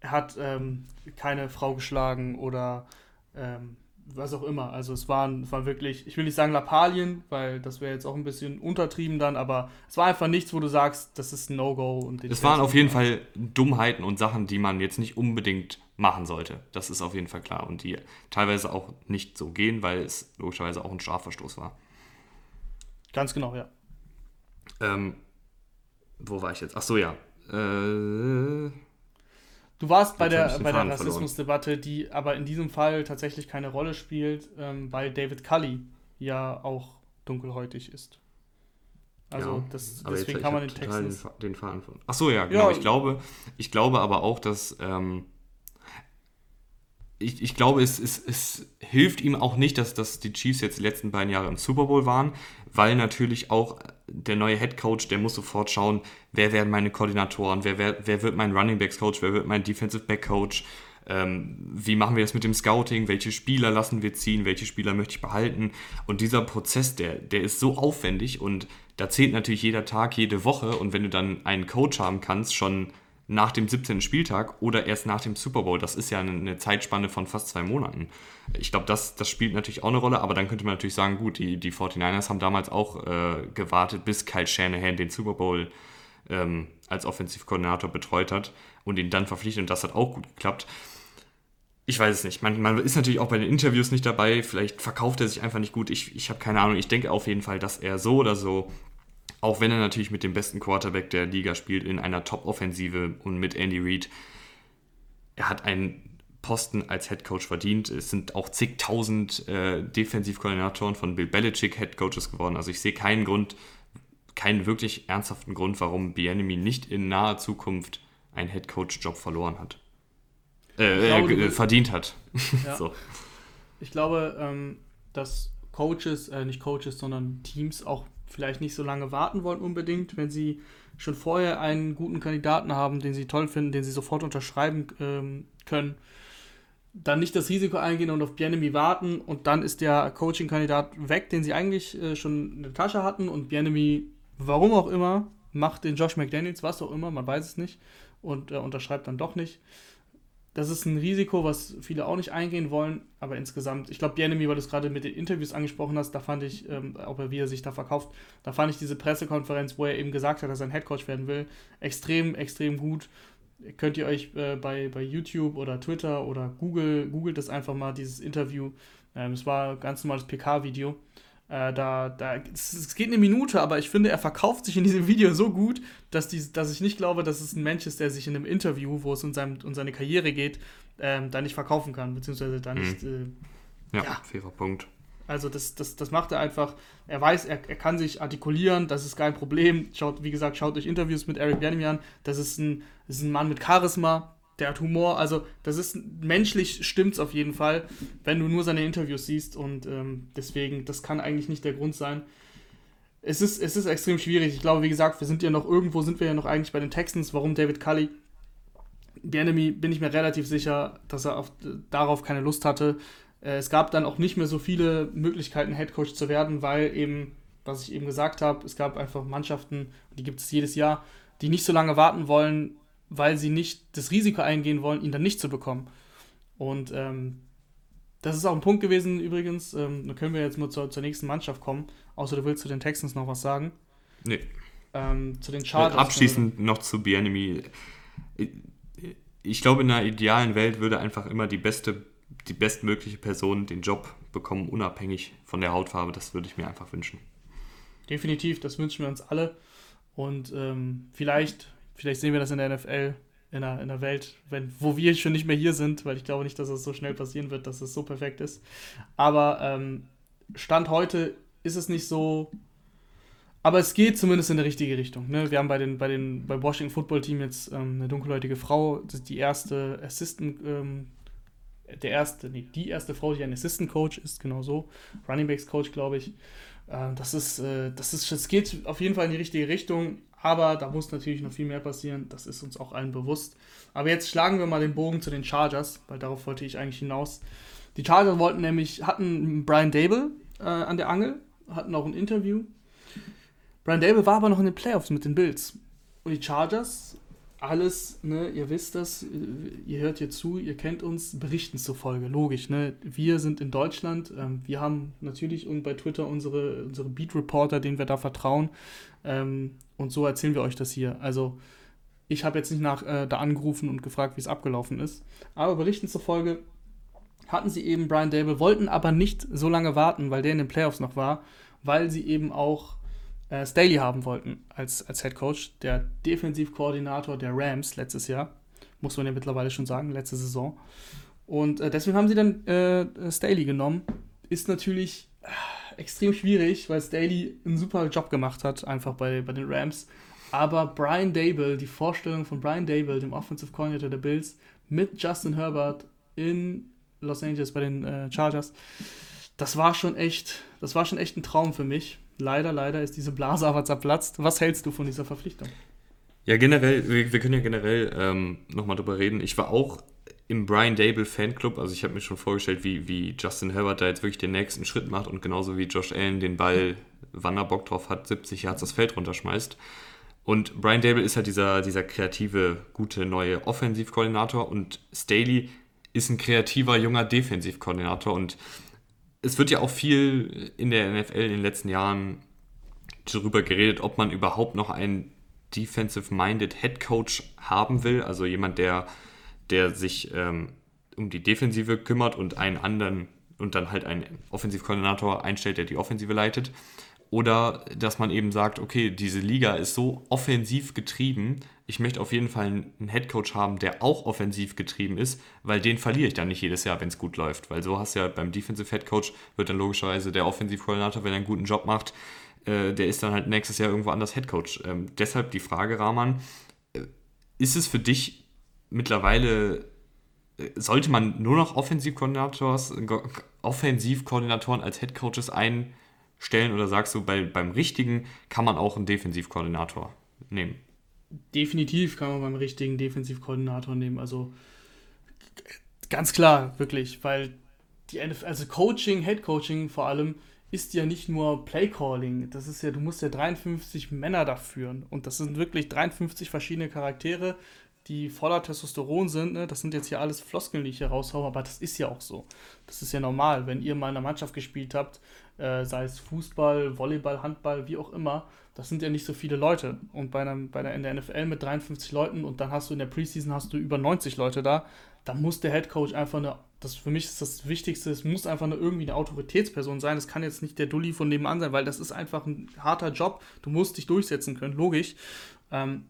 er hat ähm, keine Frau geschlagen oder ähm, was auch immer. Also es waren, waren wirklich, ich will nicht sagen Lappalien, weil das wäre jetzt auch ein bisschen untertrieben dann, aber es war einfach nichts, wo du sagst, das ist ein No-Go. Es waren auf jeden Fall Dummheiten und Sachen, die man jetzt nicht unbedingt machen sollte. Das ist auf jeden Fall klar. Und die teilweise auch nicht so gehen, weil es logischerweise auch ein Strafverstoß war. Ganz genau, ja. Ähm, wo war ich jetzt? Ach so, ja. Äh, du warst bei der, bei der Rassismusdebatte, die aber in diesem Fall tatsächlich keine Rolle spielt, ähm, weil David Cully ja auch dunkelhäutig ist. Also ja, das, deswegen jetzt, kann man den Text. Den, den Faden von. Ach so, ja, genau. Ja. Ich, glaube, ich glaube aber auch, dass ähm, ich, ich glaube, es, es, es hilft ihm auch nicht, dass, dass die Chiefs jetzt die letzten beiden Jahre im Super Bowl waren, weil natürlich auch der neue Head Coach, der muss sofort schauen, wer werden meine Koordinatoren, wer, wer, wer wird mein Running Backs Coach, wer wird mein Defensive Back Coach, ähm, wie machen wir das mit dem Scouting, welche Spieler lassen wir ziehen, welche Spieler möchte ich behalten. Und dieser Prozess, der, der ist so aufwendig und da zählt natürlich jeder Tag, jede Woche. Und wenn du dann einen Coach haben kannst, schon nach dem 17. Spieltag oder erst nach dem Super Bowl. Das ist ja eine Zeitspanne von fast zwei Monaten. Ich glaube, das, das spielt natürlich auch eine Rolle, aber dann könnte man natürlich sagen, gut, die, die 49ers haben damals auch äh, gewartet, bis Kyle Shanahan den Super Bowl ähm, als Offensivkoordinator betreut hat und ihn dann verpflichtet und das hat auch gut geklappt. Ich weiß es nicht. Man, man ist natürlich auch bei den Interviews nicht dabei. Vielleicht verkauft er sich einfach nicht gut. Ich, ich habe keine Ahnung. Ich denke auf jeden Fall, dass er so oder so auch wenn er natürlich mit dem besten Quarterback der Liga spielt, in einer Top-Offensive und mit Andy Reid. Er hat einen Posten als Head Coach verdient. Es sind auch zigtausend äh, Defensivkoordinatoren von Bill Belichick Head Coaches geworden. Also ich sehe keinen Grund, keinen wirklich ernsthaften Grund, warum Bienemy nicht in naher Zukunft einen Head Coach Job verloren hat. Äh, glaube, äh, verdient hat. Ja. so. Ich glaube, ähm, dass Coaches, äh, nicht Coaches, sondern Teams auch vielleicht nicht so lange warten wollen unbedingt, wenn sie schon vorher einen guten Kandidaten haben, den sie toll finden, den sie sofort unterschreiben ähm, können, dann nicht das Risiko eingehen und auf Bienemy warten und dann ist der Coaching-Kandidat weg, den sie eigentlich äh, schon in der Tasche hatten und Bienemy, warum auch immer, macht den Josh McDaniels, was auch immer, man weiß es nicht und äh, unterschreibt dann doch nicht das ist ein Risiko, was viele auch nicht eingehen wollen, aber insgesamt, ich glaube, Bienemy, weil du es gerade mit den Interviews angesprochen hast, da fand ich, ähm, auch wie er sich da verkauft, da fand ich diese Pressekonferenz, wo er eben gesagt hat, dass er ein Headcoach werden will, extrem, extrem gut. Könnt ihr euch äh, bei, bei YouTube oder Twitter oder Google, googelt das einfach mal, dieses Interview. Ähm, es war ein ganz normales PK-Video. Äh, da, da, es, geht eine Minute, aber ich finde, er verkauft sich in diesem Video so gut, dass, die, dass ich nicht glaube, dass es ein Mensch ist, der sich in einem Interview, wo es um, seinem, um seine Karriere geht, ähm, da nicht verkaufen kann, beziehungsweise da nicht. Mhm. Äh, ja, ja, fairer Punkt. Also das, das, das macht er einfach. Er weiß, er, er kann sich artikulieren, das ist kein Problem. Schaut, wie gesagt, schaut euch Interviews mit Eric Bieniemy an. Das ist ein, das ist ein Mann mit Charisma, der hat Humor, also das ist menschlich stimmt's auf jeden Fall, wenn du nur seine Interviews siehst und ähm, deswegen, das kann eigentlich nicht der Grund sein. Es ist, es ist extrem schwierig. Ich glaube, wie gesagt, wir sind ja noch irgendwo, sind wir ja noch eigentlich bei den Texans, warum David Cully. The Enemy bin ich mir relativ sicher, dass er auf, darauf keine Lust hatte. Äh, es gab dann auch nicht mehr so viele Möglichkeiten, Headcoach zu werden, weil eben, was ich eben gesagt habe, es gab einfach Mannschaften, die gibt es jedes Jahr, die nicht so lange warten wollen, weil sie nicht das Risiko eingehen wollen, ihn dann nicht zu bekommen. Und ähm, das ist auch ein Punkt gewesen übrigens. Ähm, dann können wir jetzt mal zur, zur nächsten Mannschaft kommen. Außer du willst zu den Texans noch was sagen. Nee. Ähm, zu den Chargers. Abschließend noch zu Bienemy. Ich glaube, in einer idealen Welt würde einfach immer die beste, die bestmögliche Person den Job bekommen, unabhängig von der Hautfarbe. Das würde ich mir einfach wünschen. Definitiv, das wünschen wir uns alle. Und ähm, vielleicht Vielleicht sehen wir das in der NFL, in der, in der Welt, wenn, wo wir schon nicht mehr hier sind, weil ich glaube nicht, dass es so schnell passieren wird, dass es so perfekt ist. Aber ähm, Stand heute ist es nicht so. Aber es geht zumindest in die richtige Richtung. Ne? Wir haben bei den, bei den, beim Washington Football Team jetzt ähm, eine dunkelhäutige Frau, die erste Assistant, ähm, der erste, nee, die erste Frau, die ein Assistant Coach ist, genau so. Running Backs Coach, glaube ich. Äh, das ist, äh, das ist, es geht auf jeden Fall in die richtige Richtung. Aber da muss natürlich noch viel mehr passieren. Das ist uns auch allen bewusst. Aber jetzt schlagen wir mal den Bogen zu den Chargers, weil darauf wollte ich eigentlich hinaus. Die Chargers wollten nämlich, hatten Brian Dable äh, an der Angel, hatten auch ein Interview. Brian Dable war aber noch in den Playoffs mit den Bills. Und die Chargers alles, ne, ihr wisst das, ihr hört hier zu, ihr kennt uns, berichten zufolge, logisch, ne? Wir sind in Deutschland, ähm, wir haben natürlich und bei Twitter unsere, unsere Beat-Reporter, denen wir da vertrauen. Ähm, und so erzählen wir euch das hier. Also, ich habe jetzt nicht nach äh, da angerufen und gefragt, wie es abgelaufen ist. Aber berichten zufolge hatten sie eben Brian Dable, wollten aber nicht so lange warten, weil der in den Playoffs noch war, weil sie eben auch äh, Staley haben wollten als, als Head Coach, der Defensivkoordinator der Rams letztes Jahr, muss man ja mittlerweile schon sagen, letzte Saison. Und äh, deswegen haben sie dann äh, Staley genommen. Ist natürlich äh, extrem schwierig, weil Staley einen super Job gemacht hat, einfach bei, bei den Rams. Aber Brian Dable, die Vorstellung von Brian Dable, dem Offensive Coordinator der Bills, mit Justin Herbert in Los Angeles bei den äh, Chargers, das war schon echt, das war schon echt ein Traum für mich leider, leider ist diese Blase aber zerplatzt. Was hältst du von dieser Verpflichtung? Ja, generell, wir, wir können ja generell ähm, nochmal drüber reden. Ich war auch im Brian Dable Fanclub, also ich habe mir schon vorgestellt, wie, wie Justin Herbert da jetzt wirklich den nächsten Schritt macht und genauso wie Josh Allen den Ball, wann er Bock drauf hat, 70 Yards das Feld runterschmeißt. Und Brian Dable ist halt dieser, dieser kreative, gute neue Offensivkoordinator und Staley ist ein kreativer, junger Defensivkoordinator und es wird ja auch viel in der NFL in den letzten Jahren darüber geredet, ob man überhaupt noch einen defensive-minded Head Coach haben will, also jemand, der, der sich ähm, um die Defensive kümmert und einen anderen und dann halt einen Offensivkoordinator einstellt, der die Offensive leitet. Oder dass man eben sagt, okay, diese Liga ist so offensiv getrieben, ich möchte auf jeden Fall einen Headcoach haben, der auch offensiv getrieben ist, weil den verliere ich dann nicht jedes Jahr, wenn es gut läuft. Weil so hast du ja beim Defensive Headcoach wird dann logischerweise der Offensivkoordinator, wenn er einen guten Job macht, äh, der ist dann halt nächstes Jahr irgendwo anders Headcoach. Ähm, deshalb die Frage, Rahman, äh, ist es für dich mittlerweile, äh, sollte man nur noch Offensivkoordinatoren als Headcoaches einstellen oder sagst du, bei, beim richtigen kann man auch einen Defensivkoordinator nehmen? definitiv kann man beim richtigen Defensivkoordinator nehmen. Also ganz klar, wirklich, weil die NFL, also Coaching, Head Coaching vor allem, ist ja nicht nur Playcalling. Das ist ja, du musst ja 53 Männer da führen. Und das sind wirklich 53 verschiedene Charaktere, die voller Testosteron sind. Ne? Das sind jetzt hier alles Floskeln, die ich hier raushaue, aber das ist ja auch so. Das ist ja normal, wenn ihr mal in einer Mannschaft gespielt habt, äh, sei es Fußball, Volleyball, Handball, wie auch immer, das sind ja nicht so viele Leute. Und bei, einem, bei der, in der NFL mit 53 Leuten und dann hast du in der Preseason hast du über 90 Leute da, dann muss der Head Coach einfach eine, das für mich ist das Wichtigste, es muss einfach eine, irgendwie eine Autoritätsperson sein. Das kann jetzt nicht der Dulli von nebenan sein, weil das ist einfach ein harter Job. Du musst dich durchsetzen können, logisch. Ähm,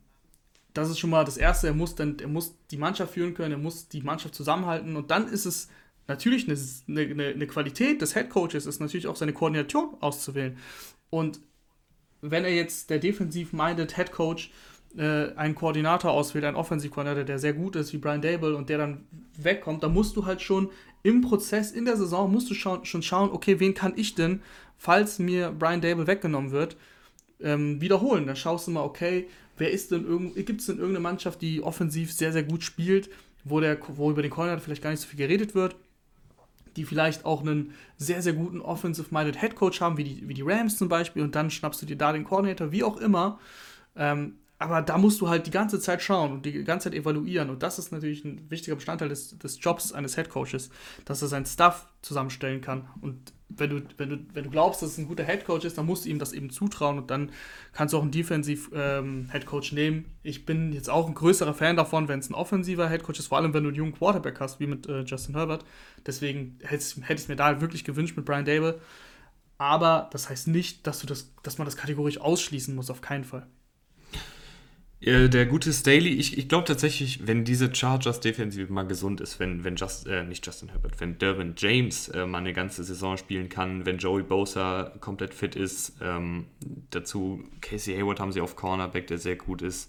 das ist schon mal das Erste. Er muss dann, er muss die Mannschaft führen können, er muss die Mannschaft zusammenhalten und dann ist es natürlich eine, eine, eine Qualität des Head Coaches, ist natürlich auch seine Koordination auszuwählen. Und wenn er jetzt der defensiv-minded Head Coach äh, einen Koordinator auswählt, einen Offensivkoordinator, der sehr gut ist, wie Brian Dable, und der dann wegkommt, dann musst du halt schon im Prozess, in der Saison, musst du schon, schon schauen, okay, wen kann ich denn, falls mir Brian Dable weggenommen wird, ähm, wiederholen. Dann schaust du mal, okay, wer ist denn gibt es denn irgendeine Mannschaft, die offensiv sehr, sehr gut spielt, wo, der, wo über den Koordinator vielleicht gar nicht so viel geredet wird die vielleicht auch einen sehr, sehr guten Offensive-Minded Head Coach haben, wie die, wie die Rams zum Beispiel, und dann schnappst du dir da den Coordinator, wie auch immer. Ähm, aber da musst du halt die ganze Zeit schauen und die ganze Zeit evaluieren. Und das ist natürlich ein wichtiger Bestandteil des, des Jobs eines Head Coaches, dass er sein Stuff zusammenstellen kann. Und wenn du, wenn du, wenn du glaubst, dass es ein guter Head Coach ist, dann musst du ihm das eben zutrauen und dann kannst du auch einen Defensiv ähm, nehmen. Ich bin jetzt auch ein größerer Fan davon, wenn es ein offensiver Head Coach ist, vor allem wenn du einen jungen Quarterback hast, wie mit äh, Justin Herbert. Deswegen hätte ich es mir da wirklich gewünscht mit Brian Dable. Aber das heißt nicht, dass, du das, dass man das kategorisch ausschließen muss, auf keinen Fall. Äh, der gute Staley, ich, ich glaube tatsächlich, wenn diese Chargers Defensive mal gesund ist, wenn, wenn Just, äh, nicht Justin Herbert, wenn Derwin James äh, mal eine ganze Saison spielen kann, wenn Joey Bosa komplett fit ist, ähm, dazu Casey Hayward haben sie auf Cornerback, der sehr gut ist,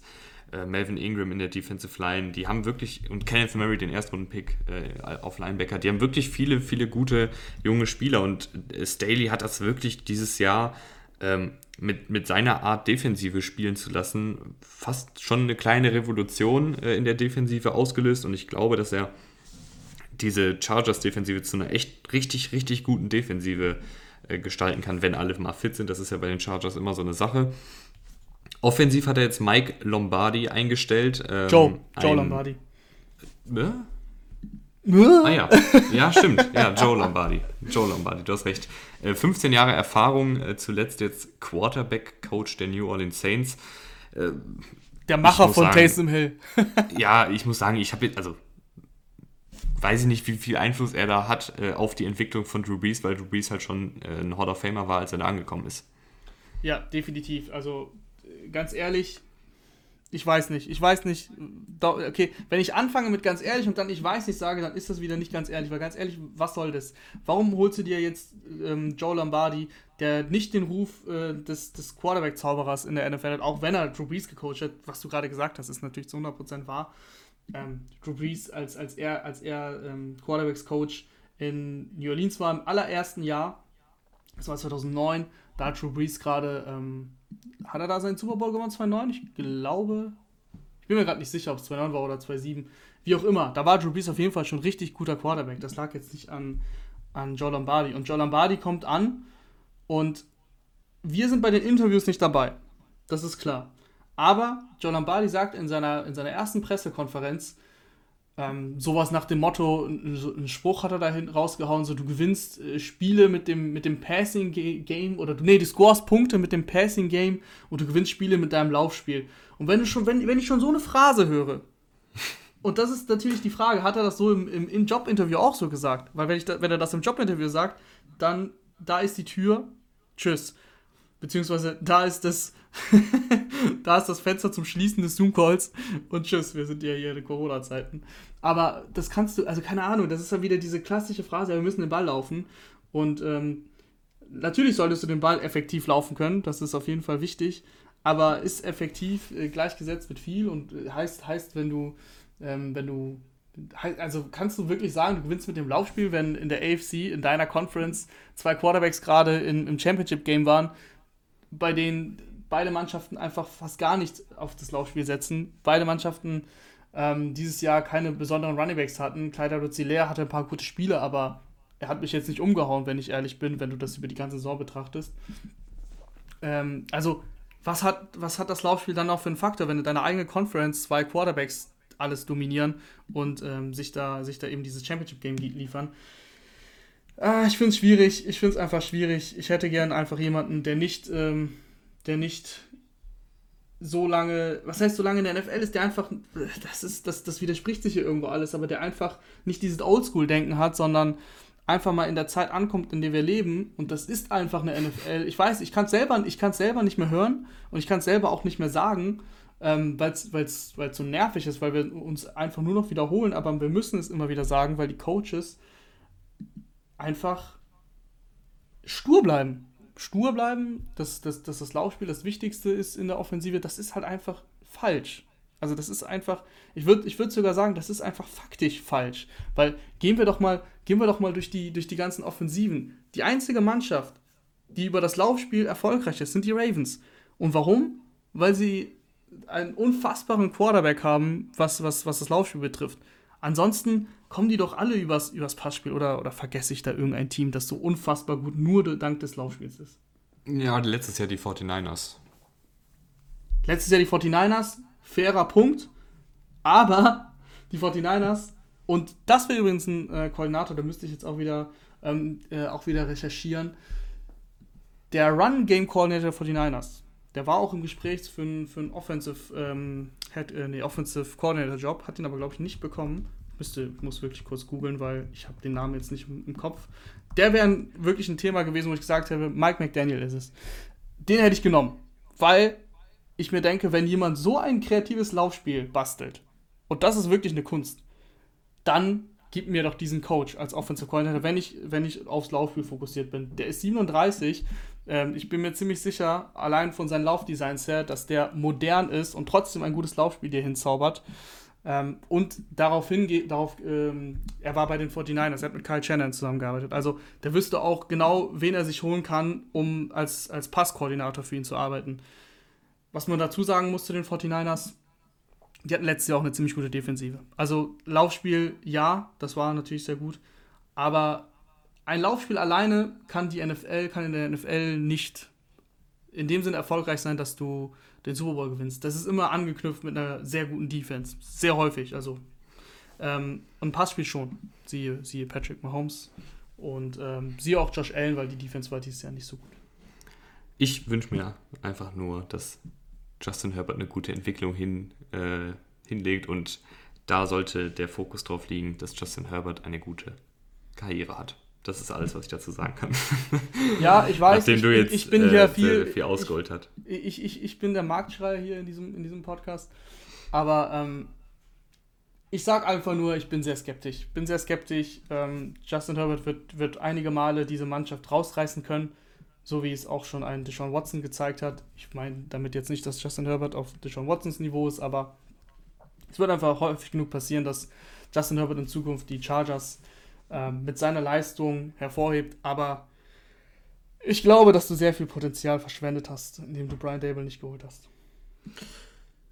äh, Melvin Ingram in der Defensive Line, die haben wirklich, und Kenneth Murray, den Erstrunden-Pick äh, auf Linebacker, die haben wirklich viele, viele gute junge Spieler und äh, Staley hat das wirklich dieses Jahr ähm, mit, mit seiner Art Defensive spielen zu lassen, fast schon eine kleine Revolution äh, in der Defensive ausgelöst und ich glaube, dass er diese Chargers-Defensive zu einer echt richtig, richtig guten Defensive äh, gestalten kann, wenn alle mal fit sind. Das ist ja bei den Chargers immer so eine Sache. Offensiv hat er jetzt Mike Lombardi eingestellt. Ähm, Joe, Joe ein, Lombardi. Äh? ah ja, ja stimmt. Ja, Joe Lombardi. Joe Lombardi, du hast recht. 15 äh, Jahre Erfahrung, äh, zuletzt jetzt Quarterback-Coach der New Orleans Saints. Äh, der Macher von sagen, Taysom Hill. ja, ich muss sagen, ich habe jetzt, also weiß ich nicht, wie viel Einfluss er da hat auf die Entwicklung von Drew Brees, weil Drew Brees halt schon ein Hall of Famer war, als er da angekommen ist. Ja, definitiv. Also ganz ehrlich, ich weiß nicht. Ich weiß nicht. Okay, wenn ich anfange mit ganz ehrlich und dann ich weiß nicht sage, dann ist das wieder nicht ganz ehrlich. Weil ganz ehrlich, was soll das? Warum holst du dir jetzt ähm, Joe Lombardi, der nicht den Ruf äh, des, des Quarterback-Zauberers in der NFL hat, auch wenn er Drew Brees gecoacht hat, was du gerade gesagt hast, ist natürlich zu 100% wahr. Ähm, Drew Brees, als, als er, als er ähm, Quarterbacks-Coach in New Orleans war, im allerersten Jahr, das war 2009, da hat Drew Brees gerade ähm, hat er da seinen Super Bowl gewonnen, 2009? Ich glaube, ich bin mir gerade nicht sicher, ob es 2009 war oder 2007. Wie auch immer, da war Drew Brees auf jeden Fall schon richtig guter Quarterback. Das lag jetzt nicht an, an Joe Lombardi. Und Joe Lombardi kommt an und wir sind bei den Interviews nicht dabei. Das ist klar. Aber Joe Lombardi sagt in seiner, in seiner ersten Pressekonferenz, ähm, sowas nach dem Motto, ein, Spruch hat er da rausgehauen, so du gewinnst äh, Spiele mit dem, mit dem Passing Game oder du, nee, du scorest Punkte mit dem Passing Game und du gewinnst Spiele mit deinem Laufspiel. Und wenn du schon, wenn, wenn ich schon so eine Phrase höre, und das ist natürlich die Frage, hat er das so im, im, im Jobinterview auch so gesagt? Weil wenn, ich da, wenn er das im Jobinterview sagt, dann da ist die Tür, tschüss. Beziehungsweise da ist das, da ist das Fenster zum Schließen des Zoom-Calls und tschüss, wir sind ja hier in Corona-Zeiten. Aber das kannst du, also keine Ahnung, das ist ja wieder diese klassische Phrase, wir müssen den Ball laufen. Und ähm, natürlich solltest du den Ball effektiv laufen können, das ist auf jeden Fall wichtig, aber ist effektiv äh, gleichgesetzt mit viel und äh, heißt, heißt, wenn du, ähm, wenn du, also kannst du wirklich sagen, du gewinnst mit dem Laufspiel, wenn in der AFC, in deiner Conference, zwei Quarterbacks gerade im Championship-Game waren, bei denen beide Mannschaften einfach fast gar nicht auf das Laufspiel setzen. Beide Mannschaften ähm, dieses Jahr keine besonderen Runningbacks hatten. Kleider Ruzilea hatte ein paar gute Spiele, aber er hat mich jetzt nicht umgehauen, wenn ich ehrlich bin, wenn du das über die ganze Saison betrachtest. Ähm, also, was hat, was hat das Laufspiel dann noch für einen Faktor, wenn du deine eigene Conference zwei Quarterbacks alles dominieren und ähm, sich, da, sich da eben dieses Championship-Game liefern? Ah, ich finde es schwierig. Ich finde es einfach schwierig. Ich hätte gern einfach jemanden, der nicht, ähm, der nicht so lange, was heißt so lange in der NFL ist, der einfach, das ist, das, das widerspricht sich hier irgendwo alles, aber der einfach nicht dieses Oldschool-Denken hat, sondern einfach mal in der Zeit ankommt, in der wir leben. Und das ist einfach eine NFL. Ich weiß, ich kann es selber, selber nicht mehr hören und ich kann es selber auch nicht mehr sagen, ähm, weil es so nervig ist, weil wir uns einfach nur noch wiederholen, aber wir müssen es immer wieder sagen, weil die Coaches einfach stur bleiben. Stur bleiben, dass, dass, dass das Laufspiel das Wichtigste ist in der Offensive, das ist halt einfach falsch. Also das ist einfach, ich würde ich würd sogar sagen, das ist einfach faktisch falsch. Weil gehen wir doch mal, gehen wir doch mal durch die, durch die ganzen Offensiven. Die einzige Mannschaft, die über das Laufspiel erfolgreich ist, sind die Ravens. Und warum? Weil sie einen unfassbaren Quarterback haben, was, was, was das Laufspiel betrifft. Ansonsten kommen die doch alle übers, übers Passspiel oder, oder vergesse ich da irgendein Team, das so unfassbar gut nur dank des Laufspiels ist? Ja, letztes Jahr die 49ers. Letztes Jahr die 49ers, fairer Punkt, aber die 49ers, und das wäre übrigens ein äh, Koordinator, da müsste ich jetzt auch wieder, ähm, äh, auch wieder recherchieren. Der Run-Game-Coordinator der 49ers, der war auch im Gespräch für einen für Offensive, ähm, Head, äh, nee, Offensive Coordinator-Job, hat ihn aber, glaube ich, nicht bekommen müsste, muss wirklich kurz googeln, weil ich habe den Namen jetzt nicht im, im Kopf. Der wäre wirklich ein Thema gewesen, wo ich gesagt habe, Mike McDaniel ist es. Den hätte ich genommen, weil ich mir denke, wenn jemand so ein kreatives Laufspiel bastelt, und das ist wirklich eine Kunst, dann gib mir doch diesen Coach als Offensive Coordinator, wenn ich, wenn ich aufs Laufspiel fokussiert bin. Der ist 37. Ähm, ich bin mir ziemlich sicher, allein von seinen Laufdesigns her, dass der modern ist und trotzdem ein gutes Laufspiel dir hinzaubert. Ähm, und daraufhin, darauf, ähm, er war bei den 49ers, er hat mit Kyle Shannon zusammengearbeitet. Also der wüsste auch genau, wen er sich holen kann, um als, als Passkoordinator für ihn zu arbeiten. Was man dazu sagen muss zu den 49ers, die hatten letztes Jahr auch eine ziemlich gute Defensive. Also Laufspiel, ja, das war natürlich sehr gut. Aber ein Laufspiel alleine kann die NFL, kann in der NFL nicht in dem Sinne erfolgreich sein, dass du den Super Bowl gewinnst. Das ist immer angeknüpft mit einer sehr guten Defense. Sehr häufig. Also ähm, und Passspiel schon. Siehe, siehe Patrick Mahomes. Und ähm, siehe auch Josh Allen, weil die Defense war dieses Jahr nicht so gut. Ich wünsche mir einfach nur, dass Justin Herbert eine gute Entwicklung hin, äh, hinlegt und da sollte der Fokus drauf liegen, dass Justin Herbert eine gute Karriere hat. Das ist alles, was ich dazu sagen kann. Ja, ich weiß. Nachdem ich, du jetzt ich bin äh, viel, viel ausgeholt hat. Ich, ich, ich bin der Marktschreier hier in diesem, in diesem Podcast. Aber ähm, ich sage einfach nur, ich bin sehr skeptisch. Bin sehr skeptisch. Ähm, Justin Herbert wird, wird einige Male diese Mannschaft rausreißen können, so wie es auch schon ein Deshaun Watson gezeigt hat. Ich meine damit jetzt nicht, dass Justin Herbert auf Deshaun Watsons Niveau ist, aber es wird einfach häufig genug passieren, dass Justin Herbert in Zukunft die Chargers mit seiner Leistung hervorhebt. Aber ich glaube, dass du sehr viel Potenzial verschwendet hast, indem du Brian Dable nicht geholt hast.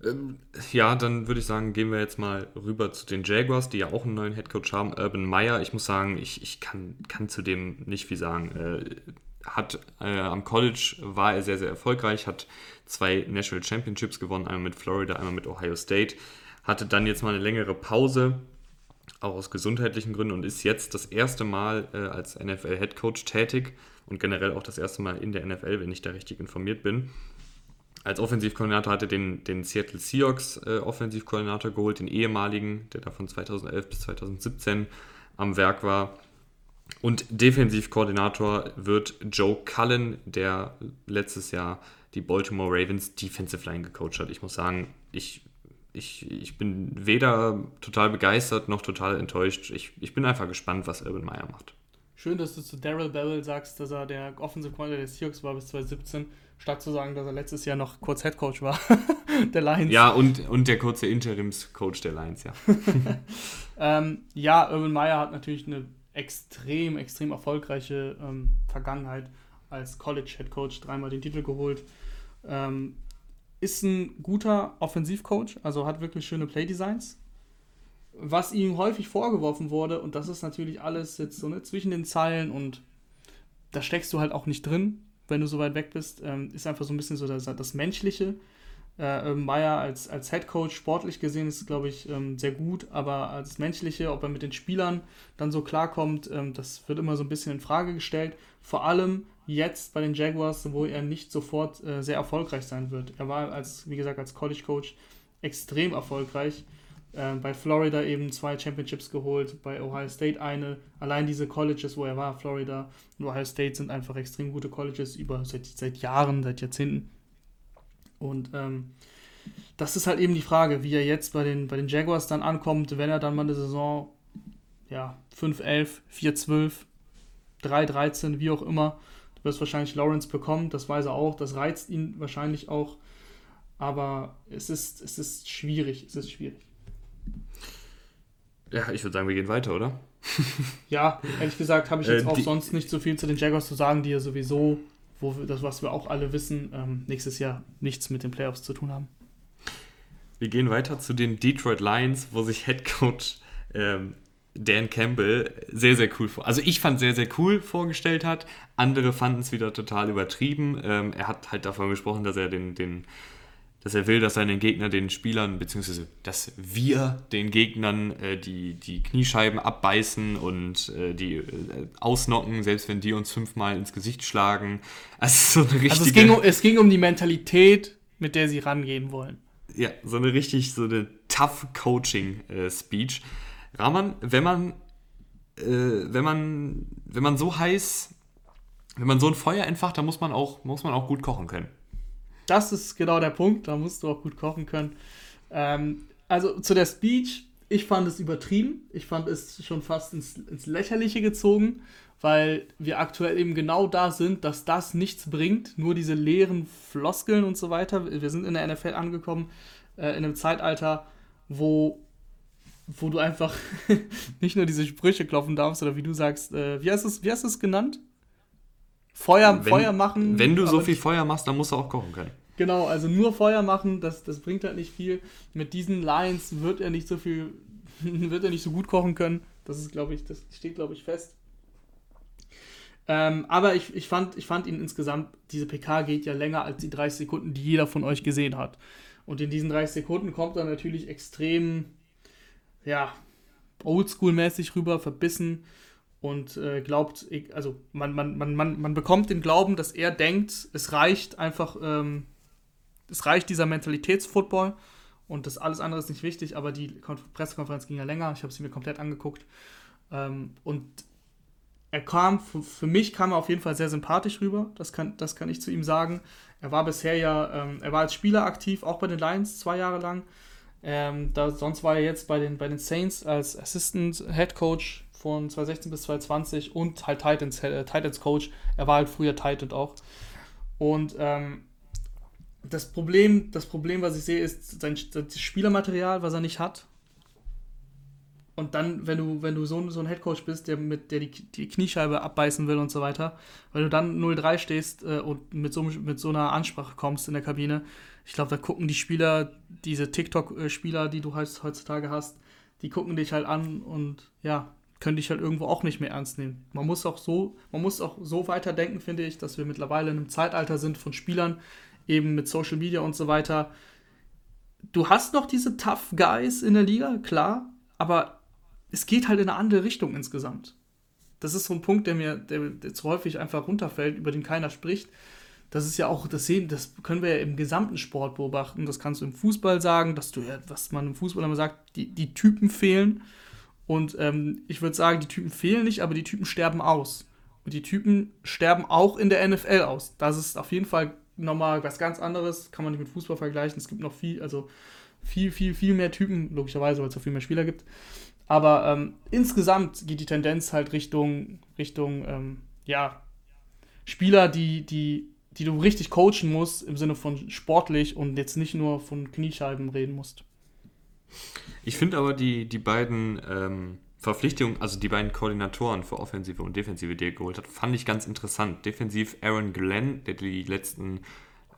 Ähm, ja, dann würde ich sagen, gehen wir jetzt mal rüber zu den Jaguars, die ja auch einen neuen Headcoach haben. Urban Meyer, ich muss sagen, ich, ich kann, kann zu dem nicht viel sagen. Äh, hat äh, am College war er sehr, sehr erfolgreich, hat zwei National Championships gewonnen, einmal mit Florida, einmal mit Ohio State. Hatte dann jetzt mal eine längere Pause, auch aus gesundheitlichen Gründen, und ist jetzt das erste Mal äh, als NFL-Headcoach tätig und generell auch das erste Mal in der NFL, wenn ich da richtig informiert bin als Offensivkoordinator hatte den, den Seattle Seahawks äh, Offensivkoordinator geholt, den ehemaligen, der da von 2011 bis 2017 am Werk war. Und Defensivkoordinator wird Joe Cullen, der letztes Jahr die Baltimore Ravens Defensive Line gecoacht hat. Ich muss sagen, ich, ich, ich bin weder total begeistert noch total enttäuscht. Ich, ich bin einfach gespannt, was Urban Meyer macht. Schön, dass du zu Daryl Bevel sagst, dass er der Offensive Coordinator der Seahawks war bis 2017 statt zu sagen, dass er letztes Jahr noch kurz Headcoach war, der Lions. Ja, und, und der kurze Interimscoach der Lions, ja. ähm, ja, Urban Meyer hat natürlich eine extrem, extrem erfolgreiche ähm, Vergangenheit als College-Headcoach, dreimal den Titel geholt. Ähm, ist ein guter Offensivcoach, also hat wirklich schöne Playdesigns. Was ihm häufig vorgeworfen wurde, und das ist natürlich alles jetzt so ne, zwischen den Zeilen und da steckst du halt auch nicht drin, wenn du so weit weg bist, ähm, ist einfach so ein bisschen so das, das Menschliche. Äh, Meyer als, als Head Coach sportlich gesehen ist, glaube ich, ähm, sehr gut, aber als Menschliche, ob er mit den Spielern dann so klarkommt, ähm, das wird immer so ein bisschen in Frage gestellt. Vor allem jetzt bei den Jaguars, wo er nicht sofort äh, sehr erfolgreich sein wird. Er war als, wie gesagt, als College Coach extrem erfolgreich. Äh, bei Florida eben zwei Championships geholt, bei Ohio State eine. Allein diese Colleges, wo er war, Florida und Ohio State, sind einfach extrem gute Colleges über seit, seit Jahren, seit Jahrzehnten. Und ähm, das ist halt eben die Frage, wie er jetzt bei den, bei den Jaguars dann ankommt, wenn er dann mal eine Saison ja, 5-11, 4-12, 3-13, wie auch immer. Du wirst wahrscheinlich Lawrence bekommen, das weiß er auch, das reizt ihn wahrscheinlich auch. Aber es ist, es ist schwierig, es ist schwierig. Ja, ich würde sagen, wir gehen weiter, oder? ja, ehrlich gesagt habe ich jetzt äh, auch sonst nicht so viel zu den Jaguars zu sagen, die ja sowieso, wo wir, das, was wir auch alle wissen, ähm, nächstes Jahr nichts mit den Playoffs zu tun haben. Wir gehen weiter zu den Detroit Lions, wo sich Head Coach ähm, Dan Campbell sehr, sehr cool vor. Also ich fand sehr, sehr cool vorgestellt hat. Andere fanden es wieder total übertrieben. Ähm, er hat halt davon gesprochen, dass er den, den dass er will, dass seine Gegner den Spielern, beziehungsweise dass wir den Gegnern äh, die, die Kniescheiben abbeißen und äh, die äh, ausnocken, selbst wenn die uns fünfmal ins Gesicht schlagen. Also, so eine richtige, also es, ging um, es ging um die Mentalität, mit der sie rangehen wollen. Ja, so eine richtig, so eine tough Coaching-Speech. Rahman, wenn man, äh, wenn man, wenn man so heiß, wenn man so ein Feuer entfacht, dann muss man auch, muss man auch gut kochen können. Das ist genau der Punkt, da musst du auch gut kochen können. Ähm, also zu der Speech, ich fand es übertrieben. Ich fand es schon fast ins, ins Lächerliche gezogen, weil wir aktuell eben genau da sind, dass das nichts bringt, nur diese leeren Floskeln und so weiter. Wir sind in der NFL angekommen, äh, in einem Zeitalter, wo, wo du einfach nicht nur diese Sprüche klopfen darfst, oder wie du sagst, äh, wie, hast es, wie hast du es genannt? Feuer, wenn, Feuer machen. Wenn du so viel Feuer machst, dann musst du auch kochen können. Genau, also nur Feuer machen, das, das bringt halt nicht viel. Mit diesen Lines wird er nicht so viel, wird er nicht so gut kochen können. Das ist, glaube ich, das steht, glaube ich, fest. Ähm, aber ich, ich, fand, ich fand ihn insgesamt, diese PK geht ja länger als die 30 Sekunden, die jeder von euch gesehen hat. Und in diesen 30 Sekunden kommt er natürlich extrem, ja, oldschool-mäßig rüber, verbissen und äh, glaubt, also man, man, man, man, man bekommt den Glauben, dass er denkt, es reicht einfach, ähm, es reicht dieser Mentalitätsfootball und das alles andere ist nicht wichtig, aber die Pressekonferenz ging ja länger, ich habe sie mir komplett angeguckt ähm, und er kam, für mich kam er auf jeden Fall sehr sympathisch rüber, das kann, das kann ich zu ihm sagen. Er war bisher ja, ähm, er war als Spieler aktiv, auch bei den Lions zwei Jahre lang. Ähm, da, sonst war er jetzt bei den, bei den Saints als Assistant Head Coach von 2016 bis 2020 und halt Titans, äh, Titans Coach. Er war halt früher Titan auch. Und ähm, das Problem, das Problem, was ich sehe, ist sein, sein Spielermaterial, was er nicht hat. Und dann, wenn du, wenn du so, so ein Headcoach bist, der, mit, der die, die Kniescheibe abbeißen will und so weiter, wenn du dann 0-3 stehst äh, und mit so, mit so einer Ansprache kommst in der Kabine, ich glaube, da gucken die Spieler, diese TikTok-Spieler, die du heutzutage hast, die gucken dich halt an und ja, können dich halt irgendwo auch nicht mehr ernst nehmen. Man muss auch so, man muss auch so weiterdenken, finde ich, dass wir mittlerweile in einem Zeitalter sind von Spielern, eben mit Social Media und so weiter. Du hast noch diese Tough Guys in der Liga, klar, aber es geht halt in eine andere Richtung insgesamt. Das ist so ein Punkt, der mir der jetzt häufig einfach runterfällt, über den keiner spricht. Das ist ja auch, das sehen, das können wir ja im gesamten Sport beobachten. Das kannst du im Fußball sagen, dass du ja, was man im Fußball immer sagt, die, die Typen fehlen. Und ähm, ich würde sagen, die Typen fehlen nicht, aber die Typen sterben aus. Und die Typen sterben auch in der NFL aus. Das ist auf jeden Fall nochmal was ganz anderes, kann man nicht mit Fußball vergleichen. Es gibt noch viel, also viel, viel, viel mehr Typen, logischerweise, weil es auch viel mehr Spieler gibt. Aber ähm, insgesamt geht die Tendenz halt Richtung, Richtung ähm, ja, Spieler, die, die, die du richtig coachen musst, im Sinne von sportlich und jetzt nicht nur von Kniescheiben reden musst. Ich finde aber die, die beiden ähm, Verpflichtungen, also die beiden Koordinatoren für Offensive und Defensive, die er geholt hat, fand ich ganz interessant. Defensiv Aaron Glenn, der die letzten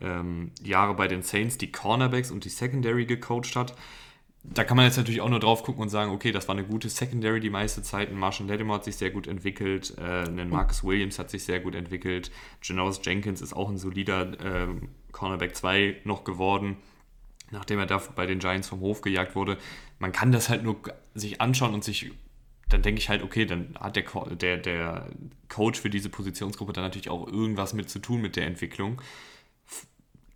ähm, Jahre bei den Saints die Cornerbacks und die Secondary gecoacht hat da kann man jetzt natürlich auch nur drauf gucken und sagen, okay, das war eine gute Secondary die meiste Zeit. Ein Marshall Lattimore hat sich sehr gut entwickelt, äh, ein Marcus Williams hat sich sehr gut entwickelt, Janoris Jenkins ist auch ein solider äh, Cornerback 2 noch geworden, nachdem er da bei den Giants vom Hof gejagt wurde. Man kann das halt nur sich anschauen und sich dann denke ich halt, okay, dann hat der, der, der Coach für diese Positionsgruppe dann natürlich auch irgendwas mit zu tun mit der Entwicklung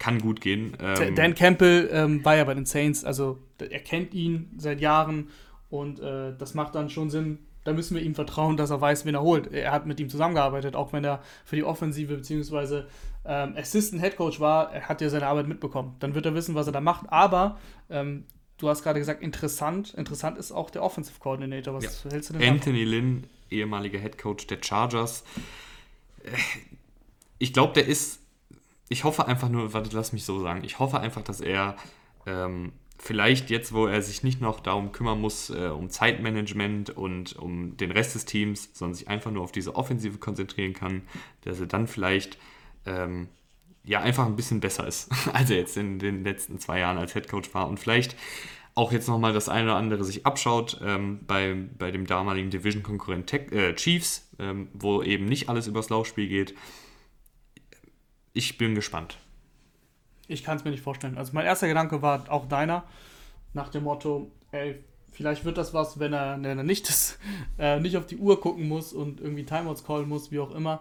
kann gut gehen. Ähm, Dan Campbell ähm, war ja bei den Saints, also er kennt ihn seit Jahren und äh, das macht dann schon Sinn. Da müssen wir ihm vertrauen, dass er weiß, wen er holt. Er hat mit ihm zusammengearbeitet, auch wenn er für die Offensive bzw. Ähm, Assistant Head Coach war, er hat ja seine Arbeit mitbekommen. Dann wird er wissen, was er da macht. Aber ähm, du hast gerade gesagt, interessant. Interessant ist auch der Offensive Coordinator. Was ja. hältst du denn Anthony davon? Lynn, ehemaliger Head Coach der Chargers. Äh, ich glaube, der ist ich hoffe einfach nur, warte, lass mich so sagen, ich hoffe einfach, dass er ähm, vielleicht jetzt, wo er sich nicht noch darum kümmern muss, äh, um Zeitmanagement und um den Rest des Teams, sondern sich einfach nur auf diese Offensive konzentrieren kann, dass er dann vielleicht ähm, ja einfach ein bisschen besser ist, als er jetzt in den letzten zwei Jahren als Headcoach war. Und vielleicht auch jetzt nochmal das eine oder andere sich abschaut ähm, bei, bei dem damaligen Division-Konkurrent äh, Chiefs, ähm, wo eben nicht alles übers Laufspiel geht ich bin gespannt. Ich kann es mir nicht vorstellen. Also mein erster Gedanke war auch deiner, nach dem Motto, ey, vielleicht wird das was, wenn er, wenn er nicht, das, äh, nicht auf die Uhr gucken muss und irgendwie Timeouts callen muss, wie auch immer.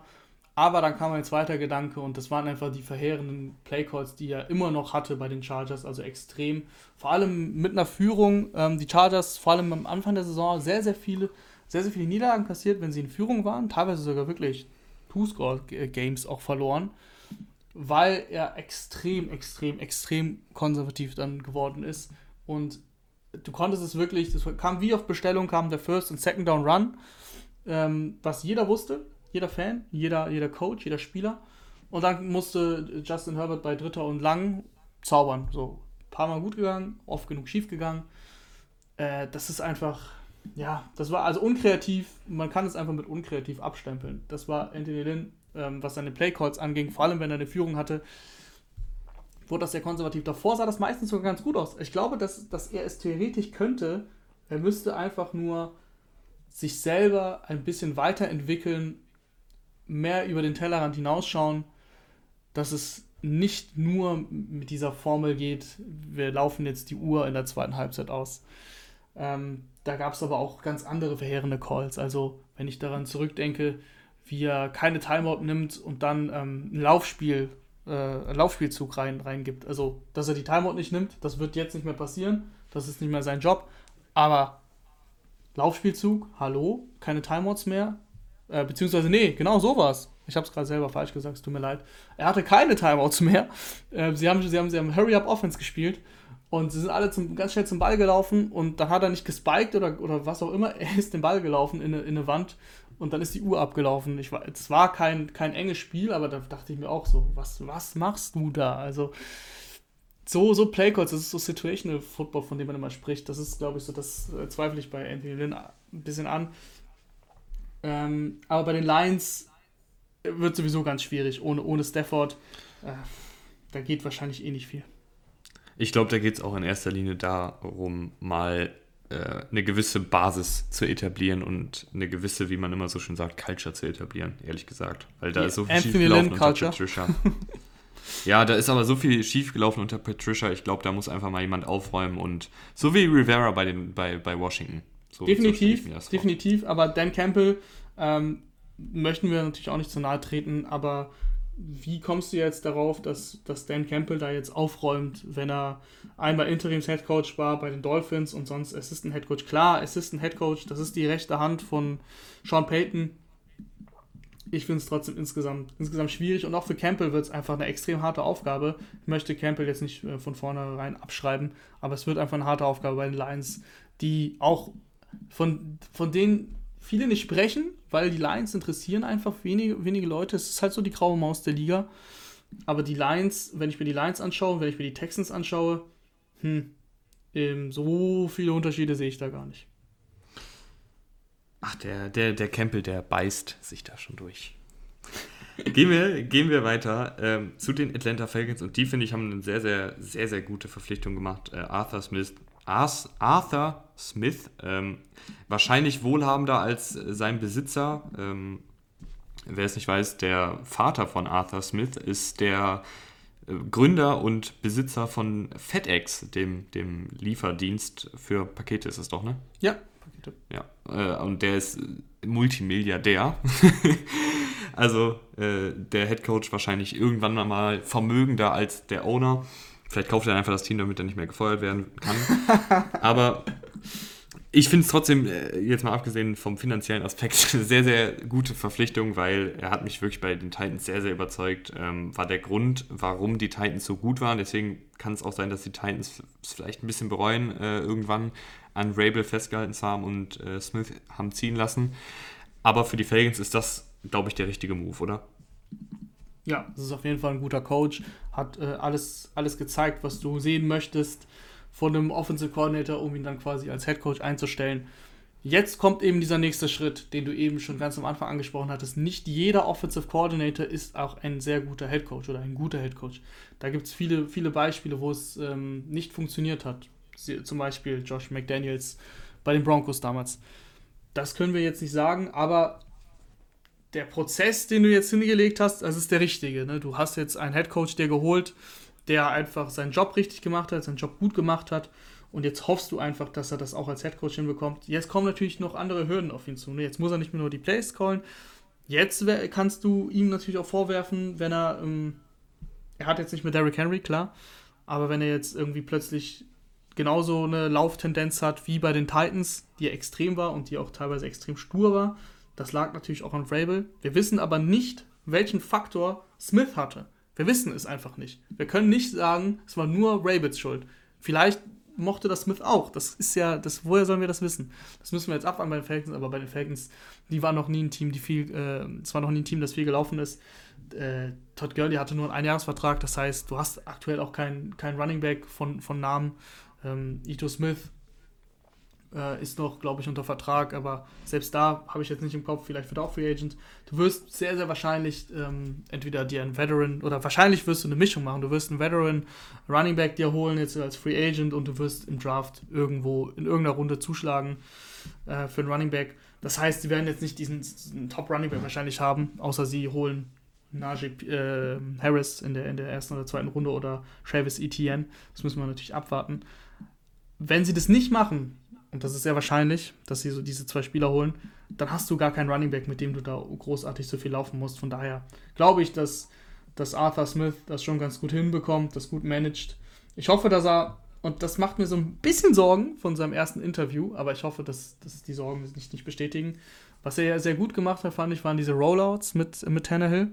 Aber dann kam ein zweiter Gedanke und das waren einfach die verheerenden Playcalls, die er immer noch hatte bei den Chargers, also extrem. Vor allem mit einer Führung, ähm, die Chargers vor allem am Anfang der Saison sehr, sehr viele, sehr, sehr viele Niederlagen kassiert, wenn sie in Führung waren, teilweise sogar wirklich Two-Score-Games auch verloren weil er extrem, extrem, extrem konservativ dann geworden ist. Und du konntest es wirklich, das kam wie auf Bestellung, kam der First und Second Down Run, ähm, was jeder wusste, jeder Fan, jeder, jeder Coach, jeder Spieler. Und dann musste Justin Herbert bei Dritter und Lang zaubern. So, ein paar Mal gut gegangen, oft genug schief gegangen. Äh, das ist einfach, ja, das war also unkreativ. Man kann es einfach mit unkreativ abstempeln. Das war Anthony Lynn ähm, was seine Playcalls anging, vor allem wenn er eine Führung hatte, wurde das sehr konservativ. Davor sah das meistens sogar ganz gut aus. Ich glaube, dass, dass er es theoretisch könnte. Er müsste einfach nur sich selber ein bisschen weiterentwickeln mehr über den Tellerrand hinausschauen, dass es nicht nur mit dieser Formel geht, wir laufen jetzt die Uhr in der zweiten Halbzeit aus. Ähm, da gab es aber auch ganz andere verheerende Calls. Also, wenn ich daran zurückdenke, wie er keine Timeout nimmt und dann ähm, ein Laufspiel, äh, einen Laufspielzug rein, reingibt. Also, dass er die Timeout nicht nimmt, das wird jetzt nicht mehr passieren. Das ist nicht mehr sein Job. Aber Laufspielzug, hallo, keine Timeouts mehr. Äh, beziehungsweise, nee, genau so war es. Ich habe es gerade selber falsch gesagt, es tut mir leid. Er hatte keine Timeouts mehr. Äh, sie, haben, sie, haben, sie haben Hurry-Up-Offense gespielt und sie sind alle zum, ganz schnell zum Ball gelaufen und dann hat er nicht gespiked oder, oder was auch immer. Er ist den Ball gelaufen in eine, in eine Wand und dann ist die Uhr abgelaufen. Ich war, es war kein, kein enges Spiel, aber da dachte ich mir auch so, was, was machst du da? Also so, so Playcalls, das ist so Situational Football, von dem man immer spricht. Das ist, glaube ich, so, das äh, zweifle ich bei Anthony Lynn ein bisschen an. Ähm, aber bei den Lions wird sowieso ganz schwierig. Ohne, ohne Stafford, äh, da geht wahrscheinlich eh nicht viel. Ich glaube, da geht es auch in erster Linie darum, mal eine gewisse Basis zu etablieren und eine gewisse, wie man immer so schön sagt, Culture zu etablieren, ehrlich gesagt. Weil da Die ist so viel schiefgelaufen unter. Patricia. ja, da ist aber so viel schiefgelaufen unter Patricia. Ich glaube, da muss einfach mal jemand aufräumen und so wie Rivera bei, den, bei, bei Washington. So, definitiv, so definitiv. Aber Dan Campbell ähm, möchten wir natürlich auch nicht zu nahe treten, aber wie kommst du jetzt darauf, dass, dass Dan Campbell da jetzt aufräumt, wenn er einmal Interims-Headcoach war bei den Dolphins und sonst Assistant-Headcoach? Klar, Assistant-Headcoach, das ist die rechte Hand von Sean Payton. Ich finde es trotzdem insgesamt, insgesamt schwierig und auch für Campbell wird es einfach eine extrem harte Aufgabe. Ich möchte Campbell jetzt nicht äh, von vornherein abschreiben, aber es wird einfach eine harte Aufgabe bei den Lions, die auch von, von denen viele nicht sprechen, weil die Lions interessieren einfach wenige, wenige Leute. Es ist halt so die graue Maus der Liga. Aber die Lions, wenn ich mir die Lions anschaue, wenn ich mir die Texans anschaue, hm, ähm, so viele Unterschiede sehe ich da gar nicht. Ach, der, der, der Campbell, der beißt sich da schon durch. gehen, wir, gehen wir weiter ähm, zu den Atlanta Falcons und die, finde ich, haben eine sehr, sehr, sehr, sehr gute Verpflichtung gemacht. Äh, Arthur Smith Arthur Smith, ähm, wahrscheinlich wohlhabender als äh, sein Besitzer. Ähm, wer es nicht weiß, der Vater von Arthur Smith ist der äh, Gründer und Besitzer von FedEx, dem, dem Lieferdienst für Pakete ist es doch, ne? Ja, Pakete. Ja, äh, und der ist Multimilliardär. also äh, der Head Coach wahrscheinlich irgendwann mal vermögender als der Owner. Vielleicht kauft er einfach das Team, damit er nicht mehr gefeuert werden kann. Aber ich finde es trotzdem, äh, jetzt mal abgesehen vom finanziellen Aspekt, eine sehr, sehr gute Verpflichtung, weil er hat mich wirklich bei den Titans sehr, sehr überzeugt. Ähm, war der Grund, warum die Titans so gut waren. Deswegen kann es auch sein, dass die Titans es vielleicht ein bisschen bereuen, äh, irgendwann an Rabel festgehalten zu haben und äh, Smith haben ziehen lassen. Aber für die Falcons ist das, glaube ich, der richtige Move, oder? Ja, das ist auf jeden Fall ein guter Coach. Hat äh, alles, alles gezeigt, was du sehen möchtest von einem Offensive Coordinator, um ihn dann quasi als Head Coach einzustellen. Jetzt kommt eben dieser nächste Schritt, den du eben schon ganz am Anfang angesprochen hattest. Nicht jeder Offensive Coordinator ist auch ein sehr guter Head Coach oder ein guter Head Coach. Da gibt es viele, viele Beispiele, wo es ähm, nicht funktioniert hat. Zum Beispiel Josh McDaniels bei den Broncos damals. Das können wir jetzt nicht sagen, aber der Prozess, den du jetzt hingelegt hast, das ist der richtige. Ne? Du hast jetzt einen Headcoach dir geholt, der einfach seinen Job richtig gemacht hat, seinen Job gut gemacht hat. Und jetzt hoffst du einfach, dass er das auch als Headcoach hinbekommt. Jetzt kommen natürlich noch andere Hürden auf ihn zu. Ne? Jetzt muss er nicht mehr nur die Plays callen. Jetzt kannst du ihm natürlich auch vorwerfen, wenn er. Ähm, er hat jetzt nicht mehr Derrick Henry, klar. Aber wenn er jetzt irgendwie plötzlich genauso eine Lauftendenz hat wie bei den Titans, die extrem war und die auch teilweise extrem stur war, das lag natürlich auch an Vrabel. Wir wissen aber nicht, welchen Faktor Smith hatte. Wir wissen es einfach nicht. Wir können nicht sagen, es war nur Rabels Schuld. Vielleicht mochte das Smith auch. Das ist ja, das, woher sollen wir das wissen? Das müssen wir jetzt abwarten bei den Falcons, aber bei den Falcons, die waren noch nie ein Team, die viel, äh, es war noch nie ein Team, das viel gelaufen ist. Äh, Todd Gurley hatte nur einen Einjahresvertrag, das heißt, du hast aktuell auch keinen kein Running Back von, von Namen. Ähm, Ito Smith äh, ist noch, glaube ich, unter Vertrag, aber selbst da habe ich jetzt nicht im Kopf, vielleicht wird er auch Free Agent. Du wirst sehr, sehr wahrscheinlich ähm, entweder dir einen Veteran oder wahrscheinlich wirst du eine Mischung machen. Du wirst einen Veteran Running Back dir holen jetzt als Free Agent und du wirst im Draft irgendwo in irgendeiner Runde zuschlagen äh, für einen Running Back. Das heißt, sie werden jetzt nicht diesen, diesen Top Running Back wahrscheinlich haben, außer sie holen Najee äh, Harris in der, in der ersten oder zweiten Runde oder Travis Etienne. Das müssen wir natürlich abwarten. Wenn sie das nicht machen, und das ist sehr wahrscheinlich, dass sie so diese zwei Spieler holen, dann hast du gar keinen Running Back, mit dem du da großartig so viel laufen musst. Von daher glaube ich, dass, dass Arthur Smith das schon ganz gut hinbekommt, das gut managt. Ich hoffe, dass er, und das macht mir so ein bisschen Sorgen von seinem ersten Interview, aber ich hoffe, dass, dass die Sorgen nicht, nicht bestätigen. Was er ja sehr gut gemacht hat, fand ich, waren diese Rollouts mit, mit Tannehill.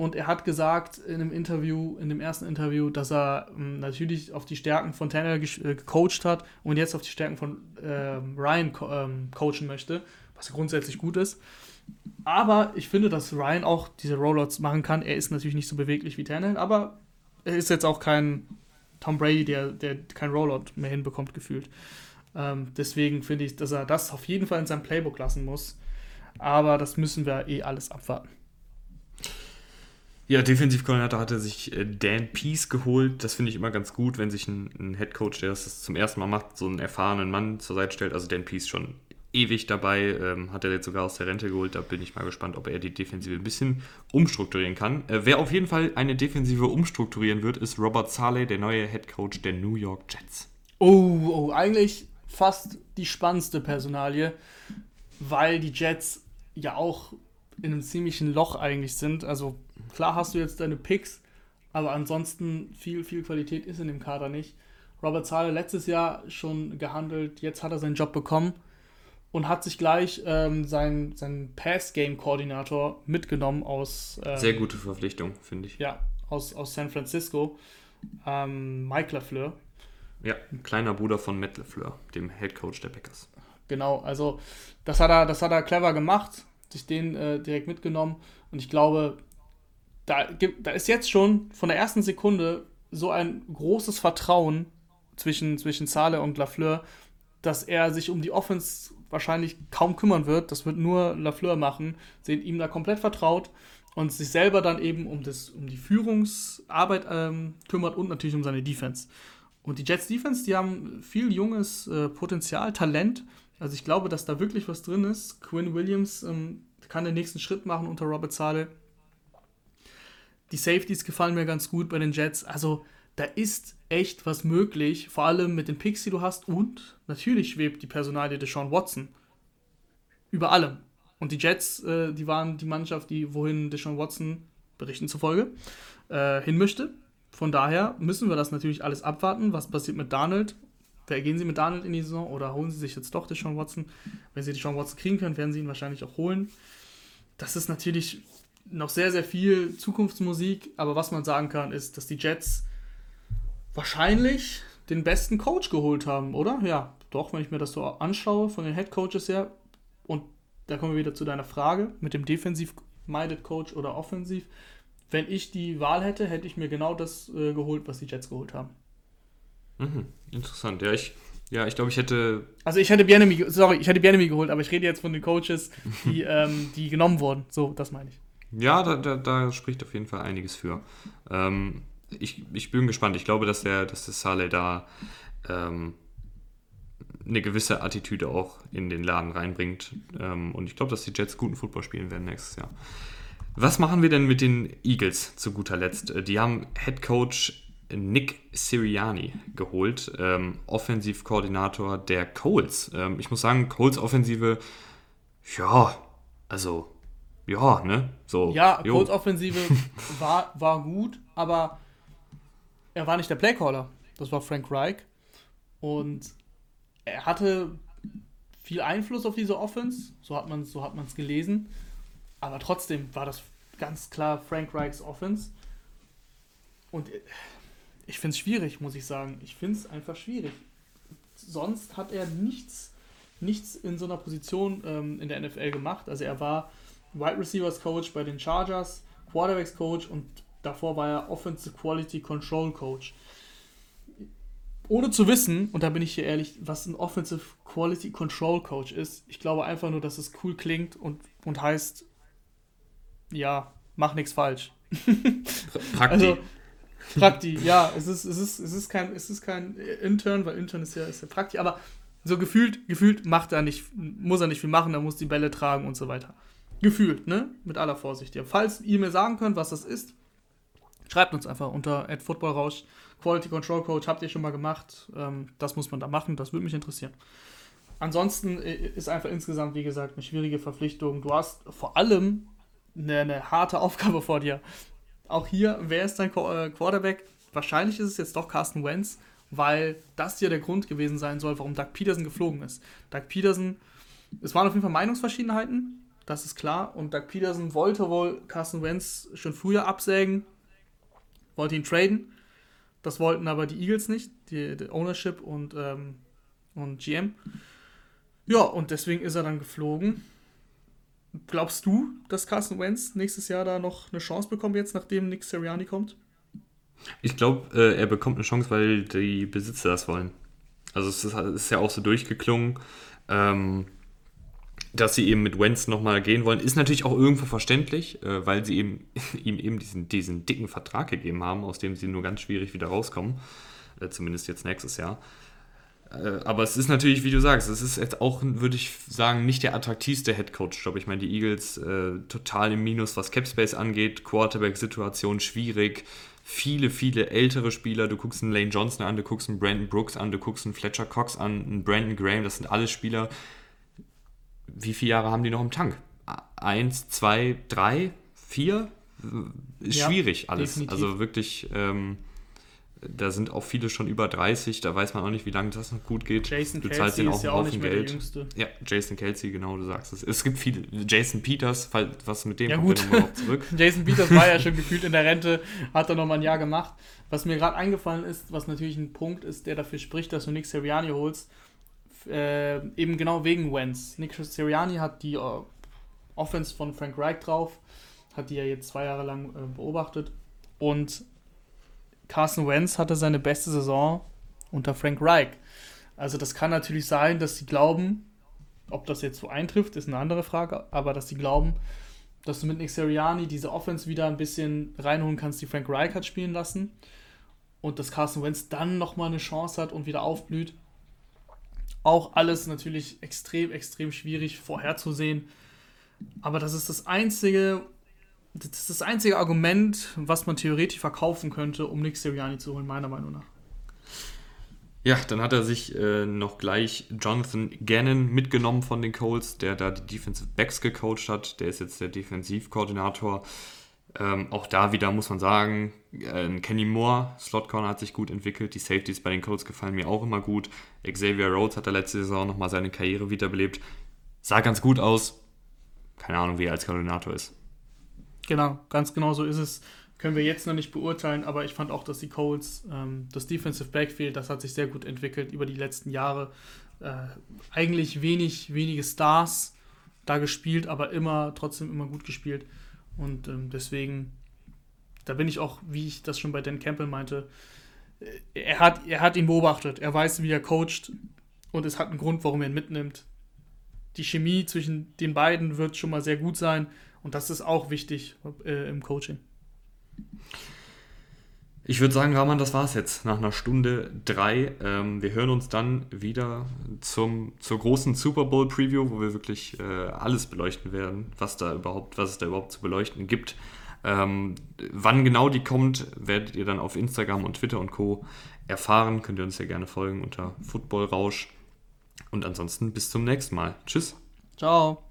Und er hat gesagt in einem Interview, in dem ersten Interview, dass er ähm, natürlich auf die Stärken von Tanner äh, gecoacht hat und jetzt auf die Stärken von ähm, Ryan co ähm, coachen möchte, was grundsätzlich gut ist. Aber ich finde, dass Ryan auch diese Rollouts machen kann. Er ist natürlich nicht so beweglich wie Tannehill, aber er ist jetzt auch kein Tom Brady, der, der kein Rollout mehr hinbekommt, gefühlt. Ähm, deswegen finde ich, dass er das auf jeden Fall in seinem Playbook lassen muss. Aber das müssen wir eh alles abwarten. Ja, Defensivkoordinator hatte sich äh, Dan Peace geholt. Das finde ich immer ganz gut, wenn sich ein, ein Head Coach, der das zum ersten Mal macht, so einen erfahrenen Mann zur Seite stellt. Also Dan Peace schon ewig dabei, ähm, hat er jetzt sogar aus der Rente geholt. Da bin ich mal gespannt, ob er die Defensive ein bisschen umstrukturieren kann. Äh, wer auf jeden Fall eine Defensive umstrukturieren wird, ist Robert Saleh, der neue Head Coach der New York Jets. Oh, oh, eigentlich fast die spannendste Personalie, weil die Jets ja auch in einem ziemlichen Loch eigentlich sind. Also klar hast du jetzt deine Picks, aber ansonsten viel, viel Qualität ist in dem Kader nicht. Robert Zahle letztes Jahr schon gehandelt, jetzt hat er seinen Job bekommen und hat sich gleich ähm, seinen, seinen Pass-Game-Koordinator mitgenommen aus. Ähm, Sehr gute Verpflichtung, finde ich. Ja, aus, aus San Francisco. Ähm, Mike LaFleur. Ja, kleiner Bruder von Matt LaFleur, dem Head Coach der Packers. Genau, also das hat er, das hat er clever gemacht sich den äh, direkt mitgenommen. Und ich glaube, da, da ist jetzt schon von der ersten Sekunde so ein großes Vertrauen zwischen, zwischen Zale und Lafleur, dass er sich um die Offense wahrscheinlich kaum kümmern wird. Das wird nur Lafleur machen, sind ihm da komplett vertraut und sich selber dann eben um, das, um die Führungsarbeit ähm, kümmert und natürlich um seine Defense. Und die Jets Defense, die haben viel junges äh, Potenzial, Talent also ich glaube, dass da wirklich was drin ist. Quinn Williams ähm, kann den nächsten Schritt machen unter Robert Sale. Die Safeties gefallen mir ganz gut bei den Jets. Also da ist echt was möglich, vor allem mit den Picks, die du hast. Und natürlich schwebt die Personalie Deshaun Watson über allem. Und die Jets, äh, die waren die Mannschaft, die wohin Deshaun Watson, Berichten zufolge, äh, hin möchte. Von daher müssen wir das natürlich alles abwarten, was passiert mit Donald gehen sie mit Donald in die Saison oder holen sie sich jetzt doch Deshaun Watson? Wenn sie Deshaun Watson kriegen können, werden sie ihn wahrscheinlich auch holen. Das ist natürlich noch sehr, sehr viel Zukunftsmusik, aber was man sagen kann, ist, dass die Jets wahrscheinlich den besten Coach geholt haben, oder? Ja, doch, wenn ich mir das so anschaue, von den Head Coaches her. Und da kommen wir wieder zu deiner Frage mit dem Defensiv-Minded Coach oder Offensiv. Wenn ich die Wahl hätte, hätte ich mir genau das äh, geholt, was die Jets geholt haben. Mhm, interessant. Ja, ich, ja, ich glaube, ich hätte. Also ich hätte Bienemy, sorry, ich hätte Bienemy geholt, aber ich rede jetzt von den Coaches, die, ähm, die genommen wurden. So, das meine ich. Ja, da, da, da, spricht auf jeden Fall einiges für. Ähm, ich, ich bin gespannt. Ich glaube, dass der, dass der Saleh da ähm, eine gewisse Attitüde auch in den Laden reinbringt. Ähm, und ich glaube, dass die Jets guten Football spielen werden nächstes Jahr. Was machen wir denn mit den Eagles zu guter Letzt? Die haben Head Coach Nick Siriani geholt, ähm, Offensivkoordinator der Coles. Ähm, ich muss sagen, Coles Offensive, ja, also, ja, ne? So, ja, jo. Coles Offensive war, war gut, aber er war nicht der Playcaller. Das war Frank Reich. Und er hatte viel Einfluss auf diese Offense, so hat man es so gelesen. Aber trotzdem war das ganz klar Frank Reichs Offense. Und ich finde es schwierig, muss ich sagen. Ich finde es einfach schwierig. Sonst hat er nichts, nichts in so einer Position ähm, in der NFL gemacht. Also er war Wide Receivers Coach bei den Chargers, Quarterbacks Coach und davor war er Offensive Quality Control Coach. Ohne zu wissen, und da bin ich hier ehrlich, was ein Offensive Quality Control Coach ist, ich glaube einfach nur, dass es cool klingt und, und heißt, ja, mach nichts falsch. Praktik. Also, Prakti, ja, es ist, es ist, es ist kein, es ist kein Intern, weil Intern ist ja, ist ja Prakti, aber So gefühlt, gefühlt macht er nicht, muss er nicht viel machen, er muss die Bälle tragen und so weiter. Gefühlt, ne? Mit aller Vorsicht. Ja, falls ihr mir sagen könnt, was das ist, schreibt uns einfach unter @footballrausch. Quality Control Coach habt ihr schon mal gemacht. Ähm, das muss man da machen, das würde mich interessieren. Ansonsten äh, ist einfach insgesamt, wie gesagt, eine schwierige Verpflichtung. Du hast vor allem eine, eine harte Aufgabe vor dir. Auch hier, wer ist dein äh, Quarterback? Wahrscheinlich ist es jetzt doch Carsten Wentz, weil das hier der Grund gewesen sein soll, warum Doug Peterson geflogen ist. Doug Peterson, es waren auf jeden Fall Meinungsverschiedenheiten, das ist klar. Und Doug Peterson wollte wohl Carsten Wentz schon früher absägen, wollte ihn traden. Das wollten aber die Eagles nicht, die, die Ownership und, ähm, und GM. Ja, und deswegen ist er dann geflogen. Glaubst du, dass Carson Wentz nächstes Jahr da noch eine Chance bekommt, jetzt nachdem Nick Sirianni kommt? Ich glaube, äh, er bekommt eine Chance, weil die Besitzer das wollen. Also es ist, es ist ja auch so durchgeklungen, ähm, dass sie eben mit Wentz nochmal gehen wollen. Ist natürlich auch irgendwo verständlich, äh, weil sie eben, ihm eben diesen, diesen dicken Vertrag gegeben haben, aus dem sie nur ganz schwierig wieder rauskommen. Äh, zumindest jetzt nächstes Jahr. Äh, aber es ist natürlich, wie du sagst, es ist jetzt auch, würde ich sagen, nicht der attraktivste Headcoach-Job. Ich meine, die Eagles äh, total im Minus, was Capspace angeht, Quarterback-Situation schwierig, viele, viele ältere Spieler. Du guckst einen Lane Johnson an, du guckst einen Brandon Brooks an, du guckst einen Fletcher Cox an, einen Brandon Graham, das sind alles Spieler. Wie viele Jahre haben die noch im Tank? Eins, zwei, drei, vier? Ist ja, schwierig alles. Definitiv. Also wirklich. Ähm, da sind auch viele schon über 30, da weiß man auch nicht, wie lange das noch gut geht. Jason du Kelsey zahlst ihnen auch einen Haufen Geld. Ja, Jason Kelsey, genau, du sagst es. Es gibt viele. Jason Peters, was mit dem ja, kommt gut. noch zurück. Jason Peters war ja schon gefühlt in der Rente, hat er nochmal ein Jahr gemacht. Was mir gerade eingefallen ist, was natürlich ein Punkt ist, der dafür spricht, dass du Nick Sirianni holst, äh, eben genau wegen Wentz. Nick Sirianni hat die uh, Offense von Frank Reich drauf, hat die ja jetzt zwei Jahre lang äh, beobachtet und Carson Wentz hatte seine beste Saison unter Frank Reich. Also das kann natürlich sein, dass sie glauben, ob das jetzt so eintrifft, ist eine andere Frage, aber dass sie glauben, dass du mit Nick Sirianni diese Offense wieder ein bisschen reinholen kannst, die Frank Reich hat spielen lassen und dass Carson Wentz dann nochmal eine Chance hat und wieder aufblüht. Auch alles natürlich extrem, extrem schwierig vorherzusehen. Aber das ist das Einzige, das ist das einzige Argument, was man theoretisch verkaufen könnte, um Nick Sirianni zu holen, meiner Meinung nach. Ja, dann hat er sich äh, noch gleich Jonathan Gannon mitgenommen von den Colts, der da die Defensive Backs gecoacht hat. Der ist jetzt der Defensivkoordinator. Ähm, auch da wieder muss man sagen, äh, Kenny Moore, Slot Corner hat sich gut entwickelt. Die Safeties bei den Colts gefallen mir auch immer gut. Xavier Rhodes hat der letzte Saison nochmal seine Karriere wiederbelebt. Sah ganz gut aus. Keine Ahnung, wie er als Koordinator ist. Genau, ganz genau so ist es. Können wir jetzt noch nicht beurteilen, aber ich fand auch, dass die Colts, ähm, das Defensive Backfield, das hat sich sehr gut entwickelt über die letzten Jahre. Äh, eigentlich wenig, wenige Stars da gespielt, aber immer, trotzdem immer gut gespielt. Und ähm, deswegen, da bin ich auch, wie ich das schon bei Dan Campbell meinte, äh, er hat, er hat ihn beobachtet, er weiß, wie er coacht und es hat einen Grund, warum er ihn mitnimmt. Die Chemie zwischen den beiden wird schon mal sehr gut sein. Und das ist auch wichtig äh, im Coaching. Ich würde sagen, Rahman, das war es jetzt nach einer Stunde drei. Ähm, wir hören uns dann wieder zum, zur großen Super Bowl Preview, wo wir wirklich äh, alles beleuchten werden, was da überhaupt, was es da überhaupt zu beleuchten gibt. Ähm, wann genau die kommt, werdet ihr dann auf Instagram und Twitter und Co. erfahren. Könnt ihr uns ja gerne folgen unter Football Rausch. Und ansonsten bis zum nächsten Mal. Tschüss. Ciao.